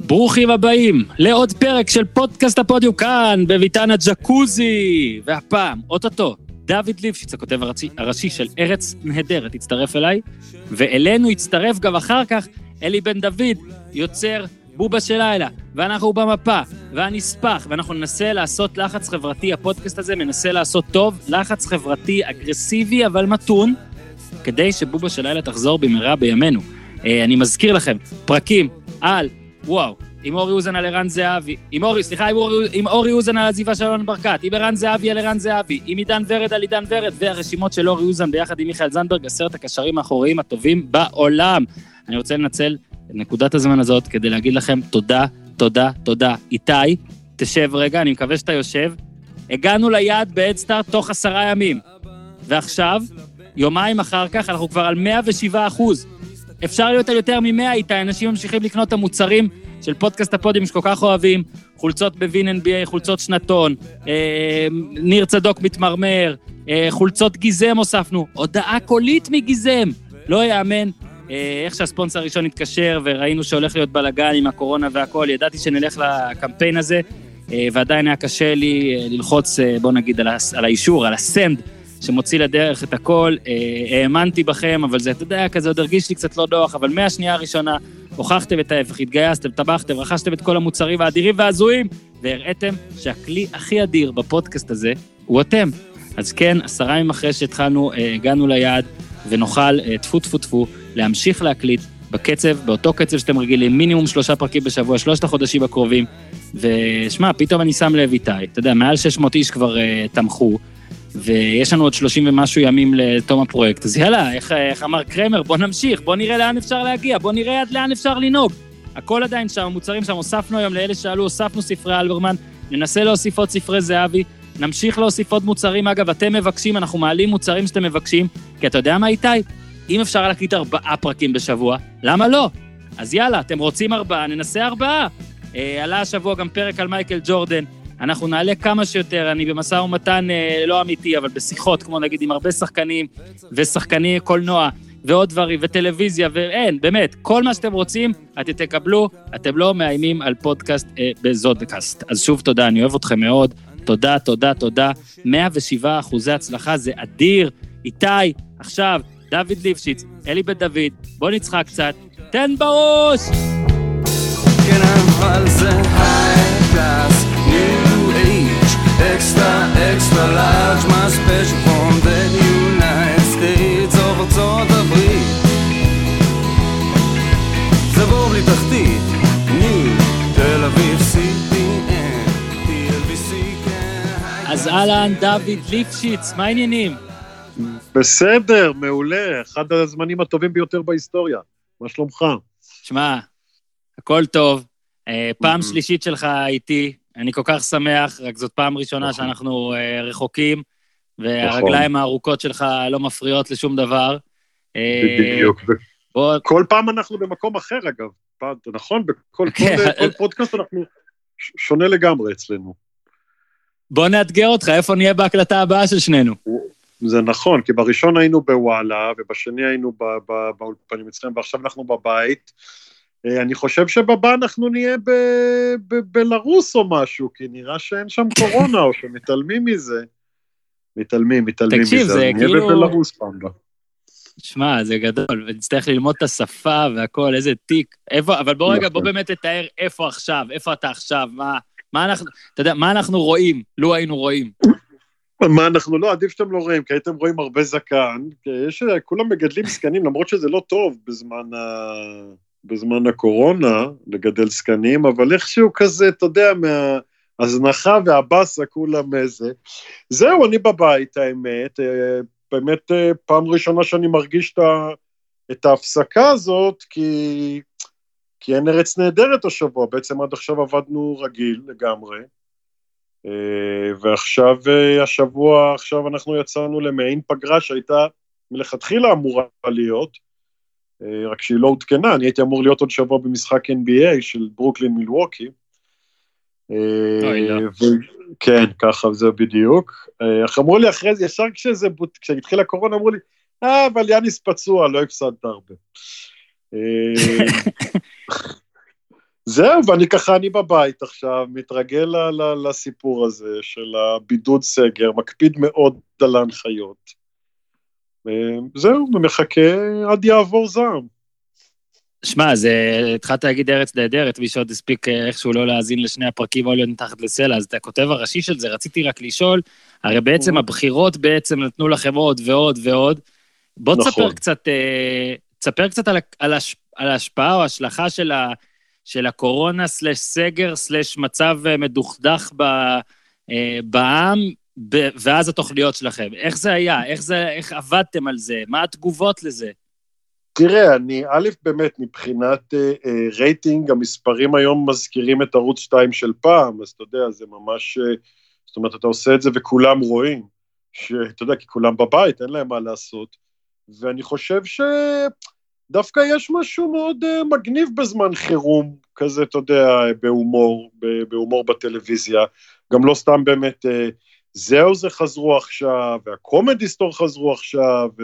ברוכים הבאים לעוד פרק של פודקאסט הפודיום כאן, בביתן הג'קוזי. והפעם, אוטוטו, דוד ליפשיץ, הכותב הראשי, הראשי של ארץ נהדרת, הצטרף אליי, ואלינו הצטרף גם אחר כך אלי בן דוד, יוצר בובה של לילה, ואנחנו במפה, והנספח, ואנחנו ננסה לעשות לחץ חברתי, הפודקאסט הזה מנסה לעשות טוב, לחץ חברתי אגרסיבי אבל מתון, כדי שבובה של לילה תחזור במהרה בימינו. אה, אני מזכיר לכם, פרקים על, וואו, עם אורי אוזן על ערן זהבי, עם אורי, סליחה, עם אורי, עם אורי אוזן על העזיבה של אלון ברקת, עם ערן זהבי על ערן זהבי, עם עידן ורד על עידן ורד, והרשימות של אורי אוזן ביחד עם מיכאל זנדברג, עשרת הקשרים האחוריים הטובים בעולם. אני רוצה לנצל את נקודת הזמן הזאת כדי להגיד לכם תודה, תודה, תודה. איתי, תשב רגע, אני מקווה שאתה יושב. הגענו ליעד בהדסטארט תוך עשרה ימים. ועכשיו, יומיים אחר כך, אנחנו כבר על 107 אחוז. אפשר להיות על יותר מ-100 איתי, אנשים ממשיכים לקנות את המוצרים של פודקאסט הפודיום שכל כך אוהבים, חולצות בווין NBA, חולצות שנתון, אה, ניר צדוק מתמרמר, אה, חולצות גיזם הוספנו, הודעה קולית מגיזם, לא יאמן. אה, איך שהספונסר הראשון התקשר וראינו שהולך להיות בלאגן עם הקורונה והכול, ידעתי שנלך לקמפיין הזה, אה, ועדיין היה קשה לי אה, ללחוץ, אה, בוא נגיד, על האישור, על הסנד. שמוציא לדרך את הכל, אה, האמנתי בכם, אבל זה, אתה יודע, כזה עוד הרגיש לי קצת לא נוח, אבל מהשנייה הראשונה הוכחתם את ההפך, התגייסתם, טבחתם, רכשתם את כל המוצרים האדירים וההזויים, והראיתם שהכלי הכי אדיר בפודקאסט הזה הוא אתם. אז כן, עשרה ימים אחרי שהתחלנו, אה, הגענו ליעד, ונוכל, אה, טפו טפו טפו, להמשיך להקליט בקצב, באותו קצב שאתם רגילים, מינימום שלושה פרקים בשבוע, שלושת החודשים הקרובים. ושמע, פתאום אני שם לב איתי, אתה יודע, מעל 600 איש כבר uh, תמכו, ויש לנו עוד 30 ומשהו ימים לתום הפרויקט, אז יאללה, איך, איך אמר קרמר, בוא נמשיך, בוא נראה לאן אפשר להגיע, בוא נראה עד לאן אפשר לנהוג. הכל עדיין שם, המוצרים שם, הוספנו היום לאלה שאלו, הוספנו ספרי אלברמן, ננסה להוסיף עוד ספרי זהבי, נמשיך להוסיף עוד מוצרים. אגב, אתם מבקשים, אנחנו מעלים מוצרים שאתם מבקשים, כי אתה יודע מה, איתי? אם אפשר להקליט ארבעה פרקים בשבוע, למה לא? אז יאללה, אתם רוצים ארבעה, ננסה ארבעה. אה, עלה השבוע גם פרק על מייקל ג'ורדן, אנחנו נעלה כמה שיותר, אני במשא ומתן אה, לא אמיתי, אבל בשיחות, כמו נגיד עם הרבה שחקנים, ושחקני קולנוע, ועוד דברים, וטלוויזיה, ואין, באמת, כל מה שאתם רוצים, אתם תקבלו, אתם לא מאיימים על פודקאסט אה, בזודקאסט. אז שוב תודה, אני אוהב אתכם מאוד, תודה, תודה, תודה. 107 אחוזי הצלחה, זה אדיר. איתי, עכשיו, דוד ליפשיץ, אלי בן דוד, בוא נצחק קצת, תן בראש! כן אבל זה age, extra extra large, my special from the United States of ארצות הברית. זה בור בלי תחתית, ניו, תל אביב, CPN, TLBC, כן, אז. אהלן, דוד ליפשיץ, מה העניינים? בסדר, מעולה, אחד הזמנים הטובים ביותר בהיסטוריה. מה שלומך? שמע, הכל טוב. אה, פעם. שלישית שלך איתי, אני כל כך שמח, רק זאת פעם ראשונה נכון. שאנחנו אה, רחוקים, והרגליים הארוכות שלך לא מפריעות לשום דבר. אה, בדיוק. בוא, כל פעם אנחנו במקום אחר, אגב. פעם- נכון? בכל כן. כל- כל פודקאסט אנחנו שונה לגמרי אצלנו. בוא נאתגר אותך, איפה נהיה בהקלטה הבאה של שנינו? זה נכון, כי בראשון היינו בוואלה, ובשני היינו באולפנים אצלם, ועכשיו אנחנו בבית. אה, אני חושב שבבא אנחנו נהיה בבלארוס או משהו, כי נראה שאין שם קורונה, או שמתעלמים מזה. מתעלמים, מתעלמים תקשיב, מזה. זה אז נהיה כאילו- בבלארוס פעם הבאה. שמע, זה גדול, ונצטרך ללמוד את השפה והכל, איזה תיק. איפה, אבל בוא רגע, בוא. באמת תתאר איפה עכשיו, איפה אתה עכשיו, מה, מה אנחנו, אתה יודע, מה אנחנו רואים, לו היינו רואים. מה אנחנו לא, עדיף שאתם לא רואים, כי הייתם רואים הרבה זקן, כי יש, כולם מגדלים זקנים, למרות שזה לא טוב בזמן, ה... בזמן הקורונה, לגדל זקנים, אבל איכשהו כזה, אתה יודע, מההזנחה והבאסה כולם איזה. זהו, אני בבית, האמת, אה, באמת אה, פעם ראשונה שאני מרגיש את, ההפסקה הזאת, כי... כי אין ארץ נהדרת השבוע, בעצם עד עכשיו עבדנו רגיל לגמרי. אה, ועכשיו, השבוע, עכשיו אנחנו יצאנו למעין פגרה שהייתה מלכתחילה אמורה להיות, רק שהיא לא עודכנה, אני הייתי אמור להיות עוד שבוע במשחק NBA של ברוקלין מילווקי. אה, לא. ו- כן, ככה זה בדיוק. אה, אך אמרו לי אחרי זה, ישר כשזה, כשהתחילה הקורונה, אמרו לי, אה, אבל יאניס פצוע, לא הפסדת הרבה. אה, זהו, ואני ככה, אני בבית עכשיו, מתרגל לסיפור הזה של הבידוד סגר, מקפיד מאוד על ההנחיות. אה, זהו, ומחכה עד יעבור זעם. שמע, זה, התחלת להגיד ארץ נהדרת, מי שעוד הספיק אה, איכשהו לא להאזין לשני הפרקים להיות מתחת לסלע, אז אתה הכותב הראשי של זה, רציתי רק לשאול, הרי בעצם הבחירות בעצם נתנו לכם עוד ועוד ועוד. בוא נכון. תספר קצת, אה, תספר קצת על, על, הש, על ההשפעה או ההשלכה של, ה, של הקורונה סלש סגר סלש מצב אה, מדוכדך ב, בעם, ב, ואז התוכניות שלכם. איך זה היה? איך, זה, איך עבדתם על זה? מה התגובות לזה? תראה, אני, א', באמת, מבחינת אה, אה, רייטינג, המספרים היום מזכירים את ערוץ 2 של פעם, אז אתה יודע, זה ממש, אה, זאת אומרת, אתה עושה את זה וכולם רואים, שאתה יודע, כי כולם בבית, אין להם מה לעשות, ואני חושב שדווקא יש משהו מאוד אה, מגניב בזמן חירום, כזה, אתה יודע, בהומור, בהומור בטלוויזיה, גם לא סתם באמת, אה, זהו זה חזרו עכשיו, והקומדי סטור חזרו עכשיו, ו...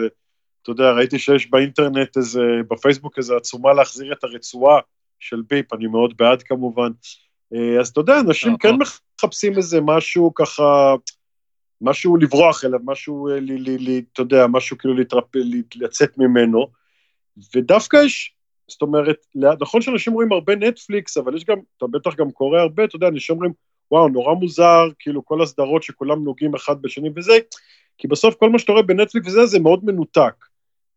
אתה יודע, ראיתי שיש באינטרנט איזה, בפייסבוק איזה עצומה להחזיר את הרצועה של ביפ, אני מאוד בעד כמובן. אה, אז אתה יודע, אנשים כן מחפשים איזה משהו ככה, משהו לברוח אליו, משהו, אה, אתה יודע, משהו כאילו להתרפ... לצאת ממנו, ודווקא יש, זאת אומרת, נכון שאנשים רואים הרבה נטפליקס, אבל יש גם, אתה בטח גם קורא הרבה, אתה יודע, אנשים אומרים, וואו, נורא מוזר, כאילו כל הסדרות שכולם נוגעים אחד בשני וזה, כי בסוף כל מה שאתה רואה בנטפליקס וזה, זה מאוד מנותק.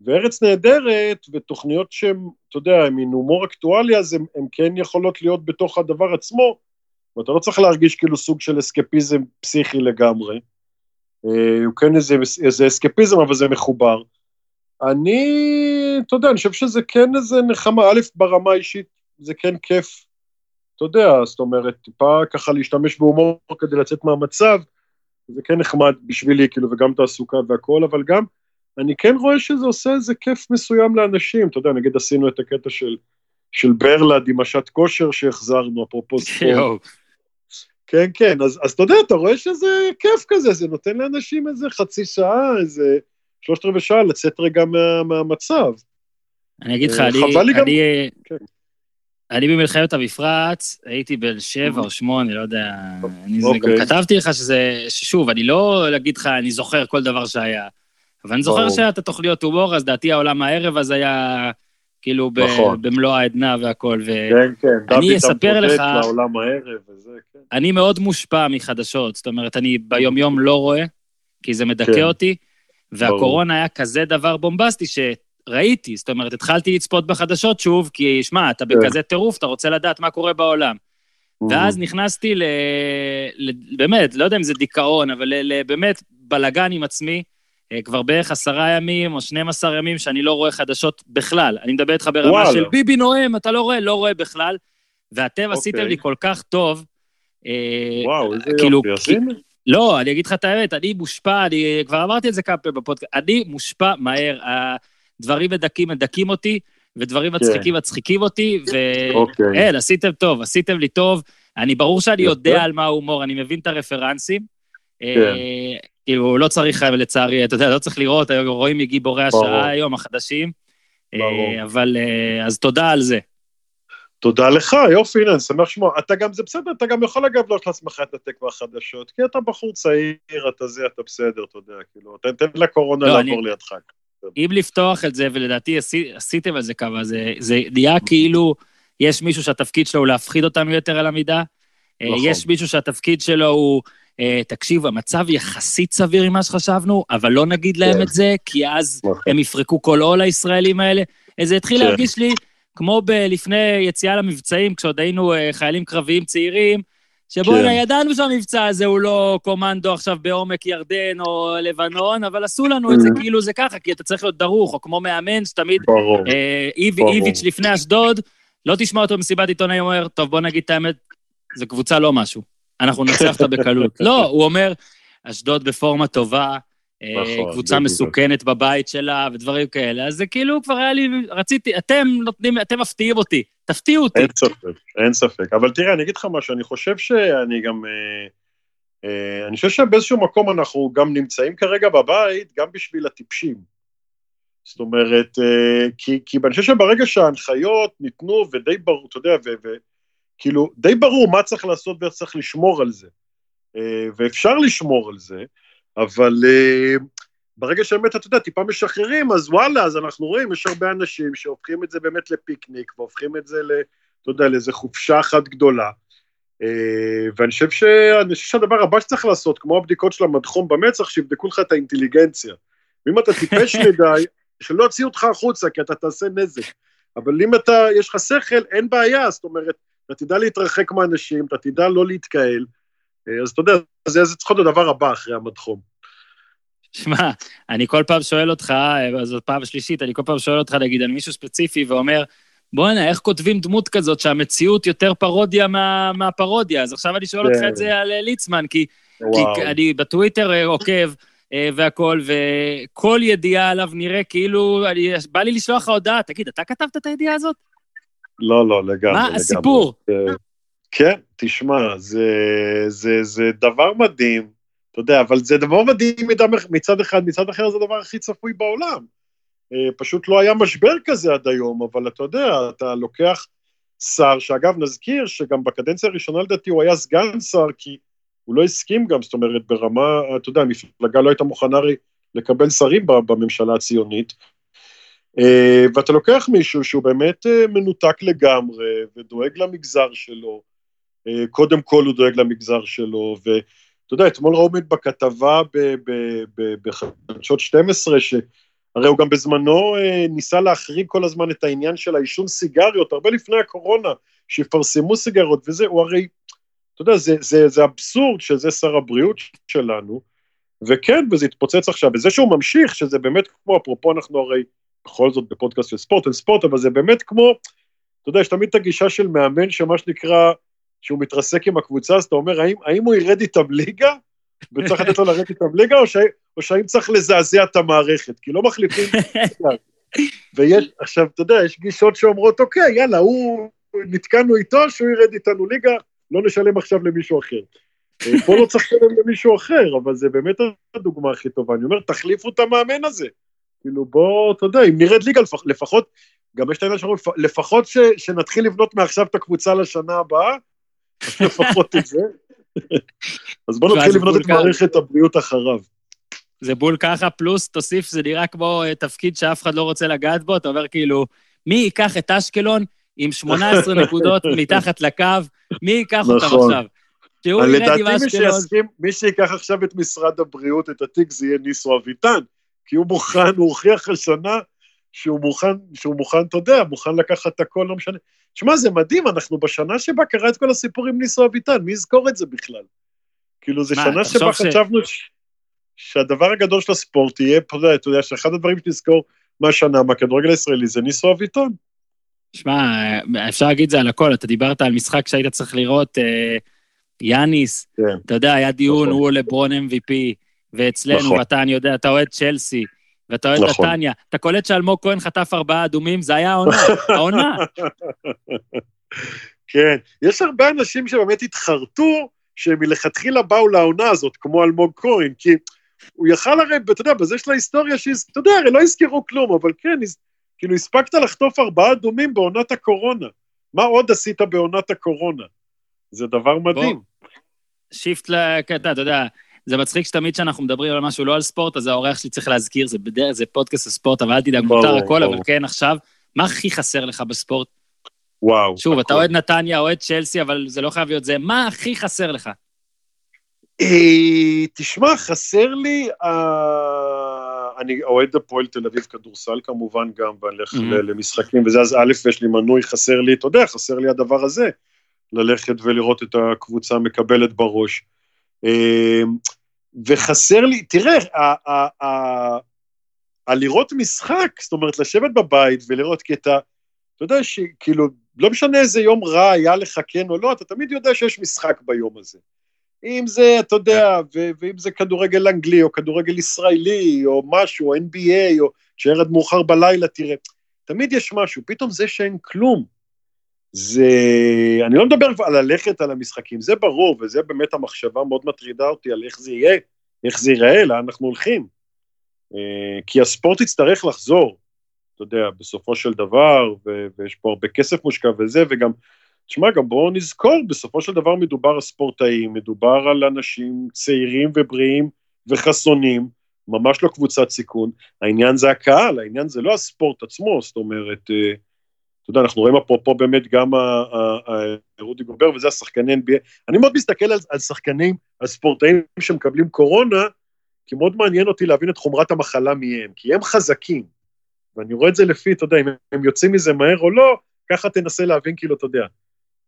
וארץ נהדרת ותוכניות שהן, אתה יודע, הן מין הומור אקטואלי, אז הן כן יכולות להיות בתוך הדבר עצמו, ואתה לא צריך להרגיש כאילו סוג של אסקפיזם פסיכי לגמרי. אה, הוא כן איזה, איזה אסקפיזם, אבל זה מחובר. אני, אתה יודע, אני חושב שזה כן איזה נחמה, א', ברמה האישית, זה כן כיף, אתה יודע, זאת אומרת, טיפה ככה להשתמש בהומור כדי לצאת מהמצב, זה כן נחמד בשבילי, כאילו, וגם תעסוקה והכל, אבל גם, אני כן רואה שזה עושה איזה כיף מסוים לאנשים, אתה יודע, נגיד עשינו את הקטע של, של ברלד עם השעת כושר שהחזרנו, אפרופו ספורט. כן, כן, אז, אז אתה יודע, אתה רואה שזה כיף כזה, זה נותן לאנשים איזה חצי שעה, איזה שלושת רבעי שעה לצאת רגע מה, מהמצב. אני אגיד לך, אה, אני, לי גם- אני, כן. אני במלחמת המפרץ, הייתי בן שבע או שמונה, לא יודע, אני גם אוקיי. כתבתי לך שזה, ששוב, אני לא אגיד לך, אני זוכר כל דבר שהיה, אבל אני זוכר. שהיה את התוכניות הומור, אז דעתי העולם הערב אז היה כאילו נכון. במלוא העדנה והכל, ו... כן, כן, אספר לך- לעולם הערב וזה, כן. אני מאוד מושפע מחדשות, זאת אומרת, אני ביומיום לא רואה, כי זה מדכא. אותי, והקורונה היה כזה דבר בומבסטי שראיתי, זאת אומרת, התחלתי לצפות בחדשות שוב, כי שמע, אתה כן. בכזה טירוף, אתה רוצה לדעת מה קורה בעולם. ואז נכנסתי ל... ל... באמת, לא יודע אם זה דיכאון, אבל ל... באמת בלגן עם עצמי, אה, כבר בערך עשרה ימים או 12 ימים שאני לא רואה חדשות בכלל. אני מדבר איתך ברמה וואלה. של ביבי נואם, אתה לא רואה? לא רואה בכלל. ואתם עשיתם אוקיי. לי כל כך טוב. אה, וואו, איזה כאילו, יופי, אז הנה. לא, אני אגיד לך את האמת, אני מושפע, אני כבר אמרתי את זה כמה פעמים בפודקאסט, אני מושפע מהר, הדברים מדכאים מדכאים אותי, ודברים מצחיקים מצחיקים אותי, אוקיי. ואין, עשיתם טוב, עשיתם לי טוב. אני, ברור שאני יפה. יודע על מה ההומור, אני מבין את הרפרנסים. כן. אה, כאילו, לא צריך, לצערי, אתה יודע, לא צריך לראות, רואים מגיבורי. השעה היום, החדשים. אה, ברור. אבל, אה, אז תודה על זה. תודה לך, יופי, הנה, אני שמח לשמוע. אתה גם, זה בסדר, אתה גם יכול אגב להראות לעצמך את הטק והחדשות, כי אתה בחור צעיר, אתה זה, אתה בסדר, אתה יודע, כאילו, תן, לקורונה לא, לעבור לידך. אם לפתוח את זה, ולדעתי עשי, עשיתם על זה כמה, זה, זה נהיה כאילו, יש מישהו שהתפקיד שלו הוא להפחיד אותנו יותר על המידה, אה, נכון. יש מישהו שהתפקיד שלו הוא, אה, תקשיב, המצב יחסית סביר ממה שחשבנו, אבל לא נגיד להם כן. את זה, כי אז נכון. הם יפרקו כל עול הישראלים האלה. זה התחיל כן. להרגיש לי כמו לפני יציאה למבצעים, כשעוד היינו אה, חיילים קרביים צעירים, שבואנה, כן. ידענו שהמבצע הזה הוא לא קומנדו עכשיו בעומק ירדן או לבנון, אבל עשו לנו את זה Mhm. כאילו זה ככה, כי אתה צריך להיות דרוך, או כמו מאמן שתמיד, ברור. אה, איב- ברור. איביץ' לפני אשדוד, לא תשמע אותו במסיבת עיתונאים אומר, טוב, בוא נגיד את האמת, זו קבוצה לא משהו, אנחנו ננצח אותה בקלות. לא, הוא אומר, אשדוד בפורמה טובה, נכון, קבוצה. מסוכנת בבית שלה ודברים כאלה, אז זה כאילו כבר היה לי, רציתי, אתם נותנים, אתם מפתיעים אותי, תפתיעו אותי. אין ספק, אין ספק. אבל תראה, אני אגיד לך משהו, אני חושב שאני גם... אה, אה, אני חושב שבאיזשהו מקום אנחנו גם נמצאים כרגע בבית, גם בשביל הטיפשים. זאת אומרת, אה, כי, כי אני חושב שברגע שההנחיות ניתנו, ודי ברור, אתה יודע, ו, ו, כאילו, די ברור מה צריך לעשות ואיך צריך לשמור על זה. אה, ואפשר לשמור על זה, אבל אה, ברגע שבאמת, אתה יודע, טיפה משחררים, אז וואלה, אז אנחנו רואים, יש הרבה אנשים שהופכים את זה באמת לפיקניק, והופכים את זה, ל, אתה יודע, לאיזה חופשה אחת גדולה. אה, ואני חושב, ש... אני חושב שהדבר הבא שצריך לעשות, כמו הבדיקות של המדחום במצח, שיבדקו לך את האינטליגנציה. ואם אתה טיפש מדי, שלא יוציאו אותך החוצה, כי אתה תעשה נזק. אבל אם אתה, יש לך שכל, אין בעיה, זאת אומרת, אתה תדע להתרחק מאנשים, אתה תדע לא להתקהל, אז אתה יודע, זה, זה צריך להיות הדבר הבא אחרי המדחום. שמע, אני כל פעם שואל אותך, אה, זאת פעם שלישית, אני כל פעם שואל אותך, נגיד, על מישהו ספציפי ואומר, בואנה, איך כותבים דמות כזאת שהמציאות יותר פרודיה מה, מהפרודיה? אז עכשיו אני שואל אותך את זה על אה, ליצמן, כי, כי אני בטוויטר עוקב והכול, וכל ידיעה עליו נראה כאילו, אני, בא לי לשלוח לך הודעה, תגיד, אתה כתבת את הידיעה הזאת? לא, לא, לגמרי. מה לגמרי. הסיפור? כן, תשמע, זה, זה, זה דבר מדהים, אתה יודע, אבל זה דבר מדהים מצד אחד, מצד אחר זה הדבר הכי צפוי בעולם. אה, פשוט לא היה משבר כזה עד היום, אבל אתה יודע, אתה לוקח שר, שאגב, נזכיר שגם בקדנציה הראשונה לדעתי הוא היה סגן שר, כי הוא לא הסכים גם, זאת אומרת, ברמה, אתה יודע, המפלגה לא הייתה מוכנה לקבל שרים בממשלה הציונית, אה, ואתה לוקח מישהו שהוא באמת אה, מנותק לגמרי ודואג למגזר שלו, קודם כל הוא דואג למגזר שלו, ואתה יודע, אתמול ראו בכתבה בחדשות 12, שהרי הוא גם בזמנו ניסה להחריג כל הזמן את העניין של העישון סיגריות, הרבה לפני הקורונה, שיפרסמו סיגריות וזה, הוא הרי, אתה יודע, זה, זה, זה אבסורד שזה שר הבריאות שלנו, וכן, וזה התפוצץ עכשיו, וזה שהוא ממשיך, שזה באמת כמו, אפרופו אנחנו הרי בכל זאת בפודקאסט של ספורט, אין ספורט, אבל זה באמת כמו, אתה יודע, יש תמיד את הגישה של מאמן שמה שנקרא, שהוא מתרסק עם הקבוצה, אז אתה אומר, האם, האם הוא ירד איתם ליגה, וצריך לתת לו לרדת איתם ליגה, או, ש... או שהאם צריך לזעזע את המערכת, כי לא מחליפים... ויש, עכשיו, אתה יודע, יש גישות שאומרות, אוקיי, יאללה, הוא, נתקענו איתו, שהוא ירד איתנו ליגה, לא נשלם עכשיו למישהו אחר. אה, פה לא צריך לשלם למישהו אחר, אבל זה באמת הדוגמה הכי טובה. אני אומר, תחליפו את המאמן הזה. כאילו בוא, אתה יודע, אם נרד ליגה לפח, לפחות, גם יש את העניין שאומרים, לפחות ש, שנתחיל לבנות מעכשיו את הקבוצה לשנה הבאה, לפחות את זה. אז בוא נתחיל לבנות את מערכת הבריאות אחריו. זה בול ככה, פלוס תוסיף, זה נראה כמו uh, תפקיד שאף אחד לא רוצה לגעת בו, אתה אומר כאילו, מי ייקח את אשקלון עם 18 נקודות מתחת לקו, מי ייקח אותם נכון. עכשיו? שהוא ירד עם אשקלון. מי שייקח עכשיו את משרד הבריאות, את התיק, זה יהיה ניסו אביטן. כי הוא מוכן, הוא הוכיח השנה שהוא מוכן, שהוא מוכן, אתה יודע, מוכן לקחת את הכל, לא משנה. שמע, זה מדהים, אנחנו בשנה שבה קרה את כל הסיפור עם ניסו אביטן, מי יזכור את זה בכלל? כאילו, זו שנה שבה ש... חשבנו ש... שהדבר הגדול של הספורט יהיה, אתה יודע, שאחד הדברים שנזכור מהשנה, מהכדורגל הישראלי, זה ניסו אביטן. שמע, אפשר להגיד זה על הכל, אתה דיברת על משחק שהיית צריך לראות, אה, יאניס, כן. אתה יודע, היה דיון, נכון. הוא לברון MVP, ואצלנו, נכון. ואתה, אני יודע, אתה אוהד צ'לסי, ואתה אוהד נכון. נתניה. אתה קולט שאלמוג כהן חטף ארבעה אדומים, זה היה העונה, העונה. כן, יש הרבה אנשים שבאמת התחרטו, שהם מלכתחילה באו לעונה הזאת, כמו אלמוג כהן, כי הוא יכל הרי, אתה יודע, בזה של ההיסטוריה, שאתה יודע, הרי לא הזכירו כלום, אבל כן, כאילו הספקת לחטוף ארבעה אדומים בעונת הקורונה. מה עוד עשית בעונת הקורונה? זה דבר מדהים. שיפט לקטע, אתה יודע, זה מצחיק שתמיד כשאנחנו מדברים על משהו לא על ספורט, אז האורח שלי צריך להזכיר, זה בדרך, זה פודקאסט הספורט, אבל אל תדאג, מותר הכל, אבל כן, עכשיו, מה הכי חסר לך בספורט? וואו. שוב, אתה אוהד נתניה, אוהד צ'לסי, אבל זה לא חייב להיות זה. מה הכי חסר לך? אה, תשמע, חסר לי, אה, אני אוהד הפועל תל אביב כדורסל כמובן גם, ואני הולך למשחקים וזה, אז א', יש לי מנוי, חסר לי, אתה יודע, חסר לי הדבר הזה, ללכת ולראות את הקבוצה מקבלת בראש. אמ, וחסר לי, תראה, הלראות משחק, זאת אומרת, לשבת בבית ולראות קטע, אתה יודע שכאילו, לא משנה איזה יום רע היה לך כן או לא, אתה תמיד יודע שיש משחק ביום הזה. אם זה, אתה יודע, ואם זה כדורגל אנגלי, או כדורגל ישראלי, או משהו, NBA, או שערד מאוחר בלילה, תראה, תמיד יש משהו, פתאום זה שאין כלום, זה, אני לא מדבר על ללכת על המשחקים, זה ברור, וזה באמת המחשבה מאוד מטרידה אותי על איך זה יהיה, איך זה ייראה, לאן אנחנו הולכים. אה, כי הספורט יצטרך לחזור, אתה יודע, בסופו של דבר, ו- ויש פה הרבה כסף מושקע וזה, וגם, תשמע, גם בואו נזכור, בסופו של דבר מדובר על ספורטאים, מדובר על אנשים צעירים ובריאים וחסונים, ממש לא קבוצת סיכון. העניין זה הקהל, העניין זה לא הספורט עצמו, זאת אומרת, אה, אתה יודע, אנחנו רואים אפרופו באמת גם רודי גובר, וזה השחקני NBA. אני מאוד מסתכל על, על שחקנים, על ספורטאים שמקבלים קורונה, כי מאוד מעניין אותי להבין את חומרת המחלה מהם, כי הם חזקים. ואני רואה את זה לפי, אתה יודע, אם הם יוצאים מזה מהר או לא, ככה תנסה להבין, כאילו, אתה יודע.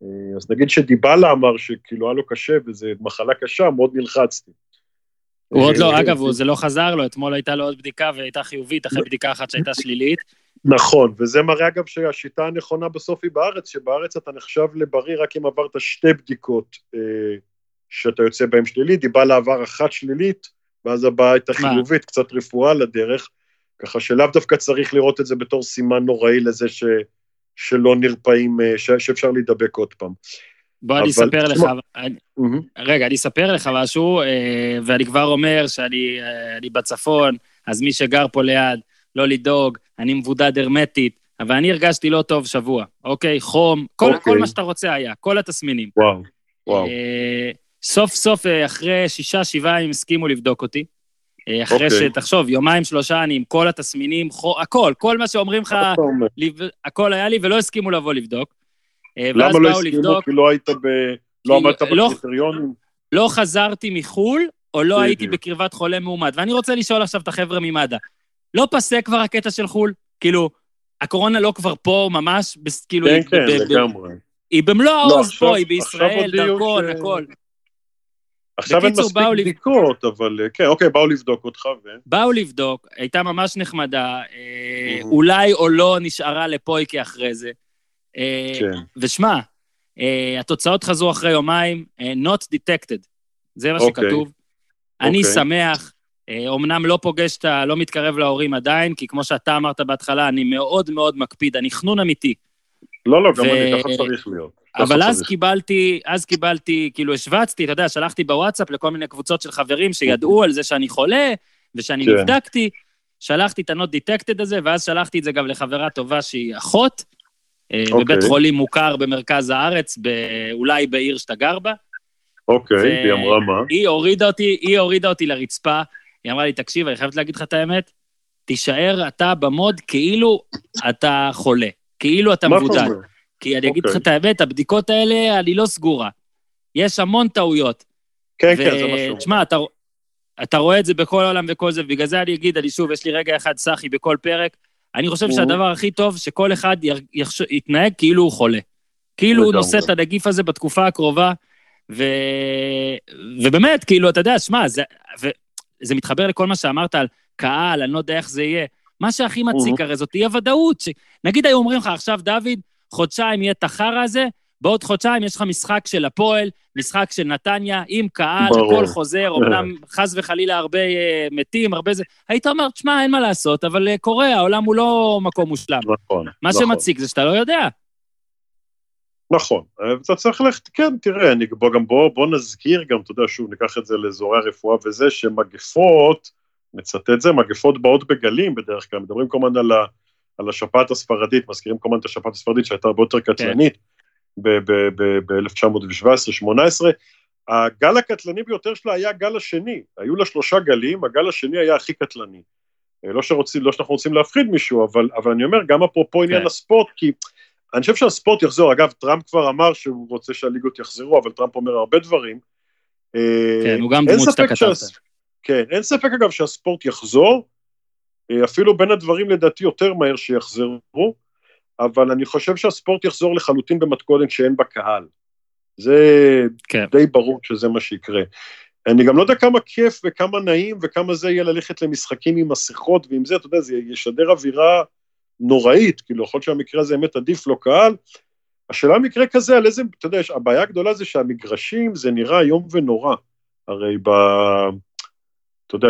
אה, אז נגיד שדיבלה אמר שכאילו היה לו קשה וזו מחלה קשה, מאוד נלחצתי. הוא עוד לא, אה, אגב, זה לא חזר לו, אתמול הייתה לו עוד בדיקה והייתה חיובית אחרי בדיקה אחת שהייתה שלילית. נכון, וזה מראה אגב שהשיטה הנכונה בסוף היא בארץ, שבארץ אתה נחשב לבריא רק אם עברת שתי בדיקות אה, שאתה יוצא בהן שלילי, דיבלה עבר אחת שלילית, ואז הבאה הייתה? חיובית, קצת רפואה לדרך, ככה שלאו דווקא צריך לראות את זה בתור סימן נוראי לזה ש, שלא נרפאים, אה, ש, שאפשר להידבק עוד פעם. בוא אני אבל- אספר לך, אני- מהמם. רגע, אני אספר לך משהו, אה, ואני כבר אומר שאני אה, אני בצפון, אז מי שגר פה ליד, לא לדאוג, אני מבודד הרמטית, אבל אני הרגשתי לא טוב שבוע, אוקיי? חום, כל, אוקיי. כל מה שאתה רוצה היה, כל התסמינים. וואו, וואו. אה, סוף סוף, אה, אחרי שישה, שבעה, הם הסכימו לבדוק אותי. אה, אחרי אוקיי. שתחשוב, יומיים, שלושה, אני עם כל התסמינים, חו- הכל, כל מה שאומרים לך? לב- הכל היה לי, ולא הסכימו לבוא לבדוק. אה, למה לא הסכימו? לבדוק, כי לא היית ב... לא עמדת לא- בקריטריונים? לא חזרתי מחו"ל, או לא הייתי. בקרבת חולה מאומת. ואני רוצה לשאול עכשיו את החבר'ה ממד"א, לא פסק כבר הקטע של חו"ל? כאילו, הקורונה לא כבר פה ממש, בס- כאילו, כן, כן, לגמרי. היא במלוא לא, העוז עכשיו- פה, היא בישראל, דרכון, ש- הכל. עכשיו אין מספיק בדיקות, אבל אה, כן, אוקיי, באו לבדוק אותך, ו... באו לבדוק, הייתה ממש נחמדה, אה. אולי או לא נשארה לפויקי אחרי זה. אה, כן. ושמע, אה, התוצאות חזרו אחרי יומיים, not detected, זה מה אוקיי. שכתוב. אני אוקיי. שמח, אומנם לא פוגש את ה... לא מתקרב להורים עדיין, כי כמו שאתה אמרת בהתחלה, אני מאוד מאוד מקפיד, אני חנון אמיתי. לא, לא, גם ו- אני, ככה צריך להיות. אבל אז צריך. קיבלתי, אז קיבלתי, כאילו השווצתי, אתה יודע, שלחתי בוואטסאפ לכל מיני קבוצות של חברים שידעו על זה שאני חולה, ושאני כן. נבדקתי, שלחתי את ה-not detected הזה, ואז שלחתי את זה גם לחברה טובה שהיא אחות, אה, אוקיי. בבית חולים מוכר במרכז הארץ, אולי בעיר שאתה גר בה. אוקיי, ו- היא אמרה מה? היא הורידה אותי, היא הורידה אותי לרצפה, היא אמרה לי, תקשיב, אני חייבת להגיד לך את האמת, תישאר אתה במוד כאילו אתה חולה, כאילו אתה מבודד. כי אני אגיד לך אוקיי. את האמת, הבדיקות האלה, אני לא סגורה. יש המון טעויות. כן, כן, זה מה שהוא. תשמע, אתה, אתה רואה את זה בכל העולם וכל זה, ובגלל זה אני אגיד, אני שוב, יש לי רגע אחד סאחי בכל פרק, אני חושב Mhm. שהדבר הכי טוב, שכל אחד יחש... יתנהג כאילו הוא חולה. כאילו הוא. נושא את הנגיף הזה בתקופה הקרובה, ו... ובאמת, כאילו, אתה יודע, שמע, זה... ו... זה מתחבר לכל מה שאמרת על קהל, אני לא יודע איך זה יהיה. מה שהכי מציק. הרי זאת אי-הוודאות. ש... נגיד היו אומרים לך, עכשיו, דוד, חודשיים יהיה את החרא הזה, בעוד חודשיים יש לך משחק של הפועל, משחק של נתניה, עם קהל. הכל חוזר, אמנם חס וחלילה הרבה אה, מתים, הרבה זה... היית אומר, תשמע, אין מה לעשות, אבל אה, קורה, העולם הוא לא מקום מושלם. נכון, מה נכון. שמציק זה שאתה לא יודע. נכון, אה, אתה צריך ללכת, כן, תראה, אני, בוא, גם בוא, בוא נזכיר גם, אתה יודע, שוב, ניקח את זה לאזורי הרפואה וזה, שמגפות, נצטט זה, מגפות באות בגלים בדרך כלל, מדברים כל הזמן על, ה, על השפעת הספרדית, מזכירים כל הזמן את השפעת הספרדית שהייתה הרבה יותר קטלנית ב-1917-18, הגל הקטלני ביותר שלה היה הגל השני, היו לה שלושה גלים, הגל השני היה הכי קטלני. אה, לא, שרוצים, לא שאנחנו רוצים להפחיד מישהו, אבל, אבל אני אומר, גם אפרופו עניין כן. הספורט, כי אני חושב שהספורט יחזור, אגב, טראמפ כבר אמר שהוא רוצה שהליגות יחזרו, אבל טראמפ אומר הרבה דברים. אה, כן, הוא גם דמות שאתה כתבת. שהס- כן, אין ספק אגב שהספורט יחזור, אה, אפילו בין הדברים לדעתי יותר מהר שיחזרו, אבל אני חושב שהספורט יחזור לחלוטין במתכונת שאין בה קהל. זה כן. די ברור שזה מה שיקרה. אני גם לא יודע כמה כיף וכמה נעים וכמה זה יהיה ללכת למשחקים עם מסכות ועם זה, אתה יודע, זה ישדר אווירה נוראית, כאילו, יכול להיות שהמקרה הזה באמת עדיף לו קהל. השאלה במקרה כזה, על איזה, אתה יודע, הבעיה הגדולה זה שהמגרשים, זה נראה איום ונורא. הרי ב... אתה יודע,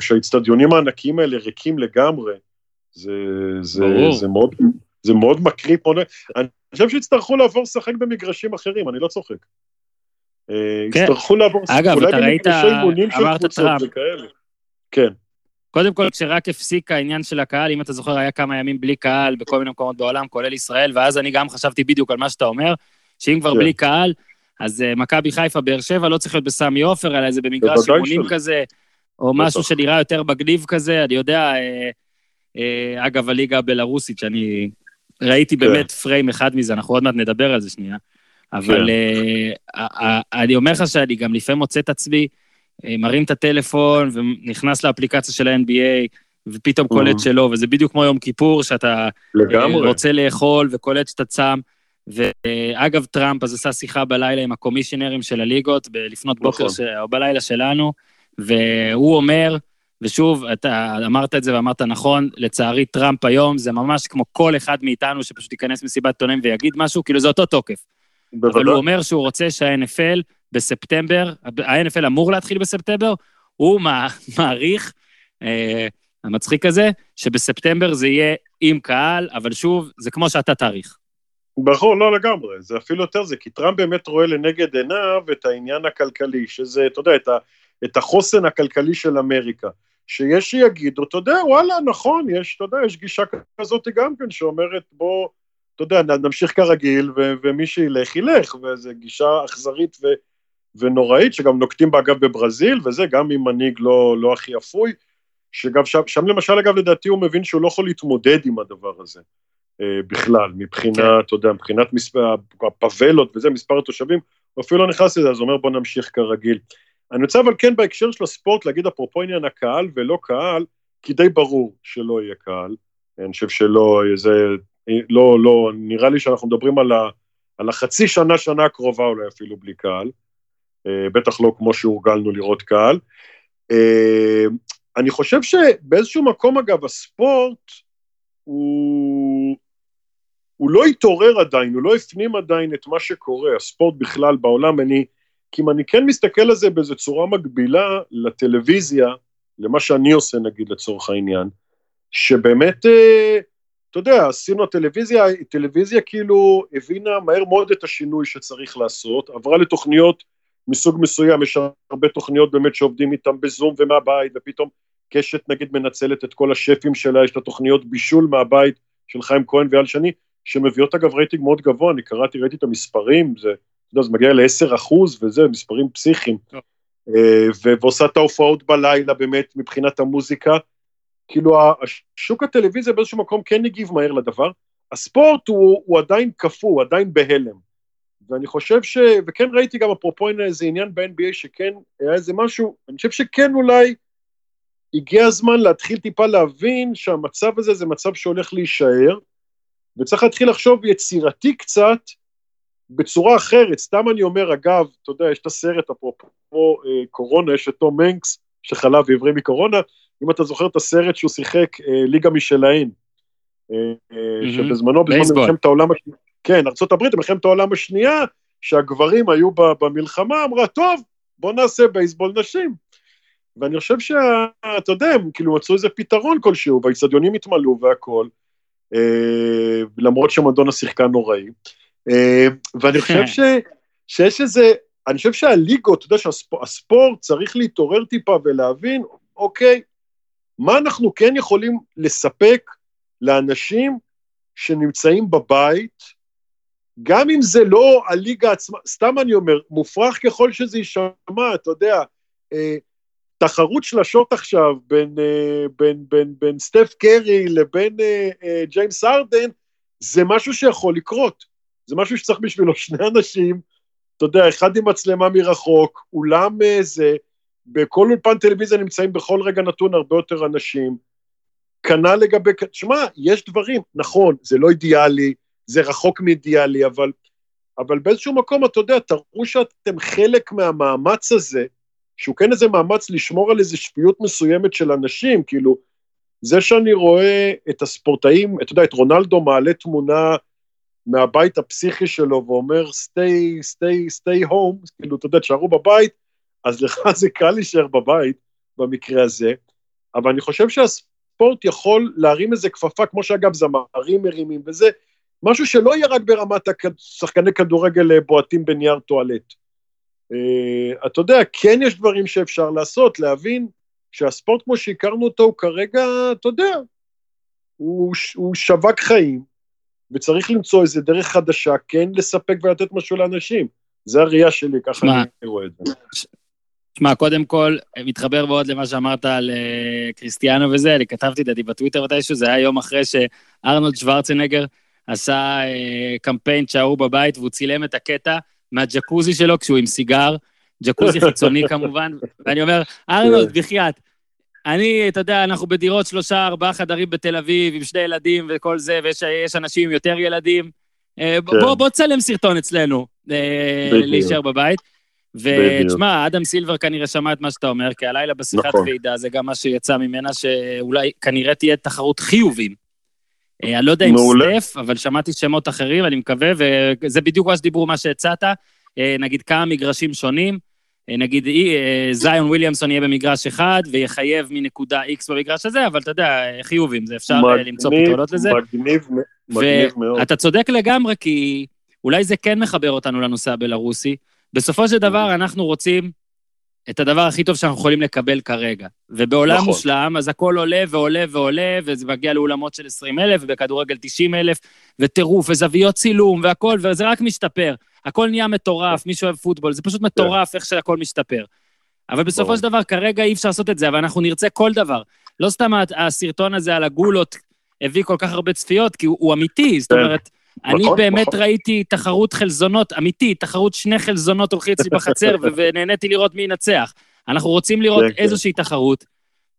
שהאיצטדיונים הענקיים האלה ריקים לגמרי. זה, זה, ברור. זה מאוד, זה מאוד מקריפ. מאוד... אני חושב שיצטרכו לעבור לשחק במגרשים אחרים, אני לא צוחק. אה, כן. יצטרכו לעבור, אגב, אולי אתה ראית- במגרשי אימונים של אמרת קבוצות טראמפ. וכאלה. כן, קודם כל, כשרק הפסיק העניין של הקהל, אם אתה זוכר, היה כמה ימים בלי קהל בכל מיני מקומות בעולם, כולל ישראל, ואז אני גם חשבתי בדיוק על מה שאתה אומר, שאם כבר כן. בלי קהל, אז אה, מכבי חיפה, באר שבע, לא צריך להיות בסמי עופר, אלא איזה במגרש אימונים. כזה, או משהו. שנראה יותר מגניב כזה, אני יודע, אה, אה, אגב, הליגה הבלארוסית, שאני ראיתי כן. באמת פריים אחד מזה, אנחנו עוד מעט נדבר על זה שנייה, אבל כן. אני אומר לך שאני גם לפעמים מוצא את עצמי, מרים את הטלפון ונכנס לאפליקציה של ה-NBA, ופתאום קולט Mhm. שלא, וזה בדיוק כמו יום כיפור, שאתה לגמרי. אה, רוצה לאכול וקולט שאתה צם. ואגב, טראמפ אז עשה שיחה בלילה עם הקומישיונרים של הליגות, לפנות בוקר, נכון. ש... או בלילה שלנו, והוא אומר, ושוב, אתה אמרת את זה ואמרת נכון, לצערי טראמפ היום זה ממש כמו כל אחד מאיתנו שפשוט ייכנס מסיבת עיתונאים ויגיד משהו, כאילו זה אותו תוקף. אבל בוודאי. הוא אומר שהוא רוצה שה-NFL בספטמבר, ה-NFL אמור להתחיל בספטמבר, הוא מע- מעריך, אה, המצחיק הזה, שבספטמבר זה יהיה עם קהל, אבל שוב, זה כמו שאתה תאריך. ברור, לא לגמרי, זה אפילו יותר זה, כי טראמפ באמת רואה לנגד עיניו את העניין הכלכלי, שזה, אתה יודע, את, ה, את החוסן הכלכלי של אמריקה. שיש שיגידו, אתה יודע, וואלה, נכון, יש, אתה יודע, יש גישה כזאת גם כן, שאומרת, בוא, אתה יודע, נמשיך כרגיל, ו, ומי שילך, ילך, וזו גישה אכזרית ו, ונוראית, שגם נוקטים בה, אגב, בברזיל, וזה גם עם מנהיג לא, לא הכי אפוי, שגם שם, שם למשל, אגב, לדעתי הוא מבין שהוא לא יכול להתמודד עם הדבר הזה. אה, בכלל, מבחינה, כן. אתה יודע, מבחינת מספר, הפאבלות וזה, מספר התושבים, הוא אפילו לא נכנס לזה, אז הוא אומר בוא נמשיך כרגיל. אני רוצה אבל כן בהקשר של הספורט להגיד אפרופו עניין הקהל ולא קהל, כי די ברור שלא יהיה קהל. אני חושב שלא, זה, לא, לא, נראה לי שאנחנו מדברים על, ה, על החצי שנה, שנה הקרובה אולי אפילו בלי קהל. אה, בטח לא כמו שהורגלנו לראות קהל. אה, אני חושב שבאיזשהו מקום, אגב, הספורט הוא, הוא לא התעורר עדיין, הוא לא הפנים עדיין את מה שקורה, הספורט בכלל בעולם, אני, כי אם אני כן מסתכל על זה באיזו צורה מקבילה לטלוויזיה, למה שאני עושה נגיד לצורך העניין, שבאמת, אה, אתה יודע, עשינו הטלוויזיה, טלוויזיה כאילו הבינה מהר מאוד את השינוי שצריך לעשות, עברה לתוכניות מסוג מסוים, יש הרבה תוכניות באמת שעובדים איתם בזום ומהבית, ופתאום קשת נגיד מנצלת את כל השפים שלה, יש את התוכניות בישול מהבית של חיים כהן ואייל שני, שמביאות אגב רייטינג מאוד גבוה, אני קראתי, ראיתי את המספרים, זה, אתה יודע, זה מגיע ל-10 אחוז וזה, מספרים פסיכיים. אה, ועושה את ההופעות בלילה באמת מבחינת המוזיקה. כאילו השוק הטלוויזיה באיזשהו מקום כן הגיב מהר לדבר. הספורט הוא, הוא עדיין קפוא, הוא עדיין בהלם. ואני חושב ש... וכן ראיתי גם אפרופו הנה איזה עניין ב-NBA שכן היה איזה משהו, אני חושב שכן אולי הגיע הזמן להתחיל טיפה להבין שהמצב הזה זה מצב שהולך להישאר, וצריך להתחיל לחשוב יצירתי קצת בצורה אחרת. סתם אני אומר, אגב, אתה יודע, יש את הסרט אפרופו אה, קורונה, יש את תום הנקס שחלה והבריא מקורונה, אם אתה זוכר את הסרט שהוא שיחק, אה, ליגה משלהן, אה, מהמם. שבזמנו, בזמן. מלחמת העולם השנייה, כן, ארה"ב, במלחמת העולם השנייה, שהגברים היו במלחמה, אמרה, טוב, בוא נעשה בייסבול נשים. ואני חושב שאתה יודע, הם כאילו מצאו איזה פתרון כלשהו, והאיצטדיונים התמלאו והכול, אה, למרות שמדונה שיחקה נוראי. אה, ואני חושב ש, שיש איזה, אני חושב שהליגות, אתה יודע שהספורט צריך להתעורר טיפה ולהבין, אוקיי, מה אנחנו כן יכולים לספק לאנשים שנמצאים בבית, גם אם זה לא הליגה עצמה, סתם אני אומר, מופרך ככל שזה יישמע, אתה יודע, אה, תחרות שלשות עכשיו בין, אה, בין, בין, בין סטף קרי לבין אה, אה, ג'יימס ארדן, זה משהו שיכול לקרות. זה משהו שצריך בשבילו שני אנשים, אתה יודע, אחד עם מצלמה מרחוק, אולם אה, זה, בכל אולפן טלוויזיה נמצאים בכל רגע נתון הרבה יותר אנשים. כנ"ל לגבי, שמע, יש דברים, נכון, זה לא אידיאלי, זה רחוק מאידיאלי, אבל, אבל באיזשהו מקום, אתה יודע, תראו שאתם חלק מהמאמץ הזה, שהוא כן איזה מאמץ לשמור על איזו שפיות מסוימת של אנשים, כאילו, זה שאני רואה את הספורטאים, אתה יודע, את רונלדו מעלה תמונה מהבית הפסיכי שלו ואומר, stay, stay, stay home, כאילו, אתה יודע, תשארו בבית, אז לך זה קל להישאר בבית במקרה הזה, אבל אני חושב שהספורט יכול להרים איזה כפפה, כמו שאגב זמרים מרימים וזה, משהו שלא יהיה רק ברמת שחקני כדורגל אה, בועטים בנייר טואלט. Uh, אתה יודע, כן יש דברים שאפשר לעשות, להבין שהספורט כמו שהכרנו אותו הוא כרגע, אתה יודע, הוא, הוא שווק חיים, וצריך למצוא איזה דרך חדשה, כן לספק ולתת משהו לאנשים. זה הראייה שלי, ככה שמע, אני רואה את זה. שמע, קודם כל, מתחבר מאוד למה שאמרת על אה, קריסטיאנו וזה, אני כתבתי לדעתי בטוויטר מתישהו, זה היה יום אחרי שארנולד שוורצנגר עשה אה, קמפיין שההוא בבית, והוא צילם את הקטע מהג'קוזי שלו כשהוא עם סיגר, ג'קוזי חיצוני כמובן, ואני אומר, ארנולד, בחייאת, אני, אתה יודע, אנחנו בדירות שלושה, ארבעה חדרים בתל אביב, עם שני ילדים וכל זה, ויש יש אנשים עם יותר ילדים. אה, בוא, כן. בוא תצלם סרטון אצלנו, אה, בדיוק. להישאר בבית. ותשמע, אדם סילבר כנראה שמע את מה שאתה אומר, כי הלילה בשיחת נכון. ועידה זה גם מה שיצא ממנה, שאולי כנראה תהיה תחרות חיובים. אה, אני לא יודע אם. סטף, אבל שמעתי שמות אחרים, אני מקווה, וזה בדיוק מה שדיברו, מה שהצעת. אה, נגיד כמה מגרשים שונים, אה, נגיד זיון וויליאמסון יהיה במגרש אחד, ויחייב מנקודה X במגרש הזה, אבל אתה יודע, חיובים, זה אפשר אה, למצוא מגניב, פתרונות לזה. מגניב, מגניב מאוד. ואתה צודק לגמרי, כי אולי זה כן מחבר אותנו לנושא הבלארוסי. בסופו של דבר, אנחנו רוצים את הדבר הכי טוב שאנחנו יכולים לקבל כרגע. ובעולם נכון. מושלם, אז הכל עולה ועולה ועולה, וזה מגיע לאולמות של 20 אלף, ובכדורגל 90 אלף, וטירוף, וזוויות צילום, והכל, וזה רק משתפר. הכל נהיה מטורף, מי שאוהב פוטבול, זה פשוט מטורף איך שהכל משתפר. אבל בסופו ברור. של דבר, כרגע אי אפשר לעשות את זה, אבל אנחנו נרצה כל דבר. לא סתם הסרטון הזה על הגולות הביא כל כך הרבה צפיות, כי הוא, הוא אמיתי, זאת כן. אומרת, אני נכון, באמת נכון. ראיתי תחרות חלזונות אמיתית, תחרות שני חלזונות הולכים אצלי בחצר, ונהניתי לראות מי ינצח. אנחנו רוצים לראות כן, כן. איזושהי תחרות,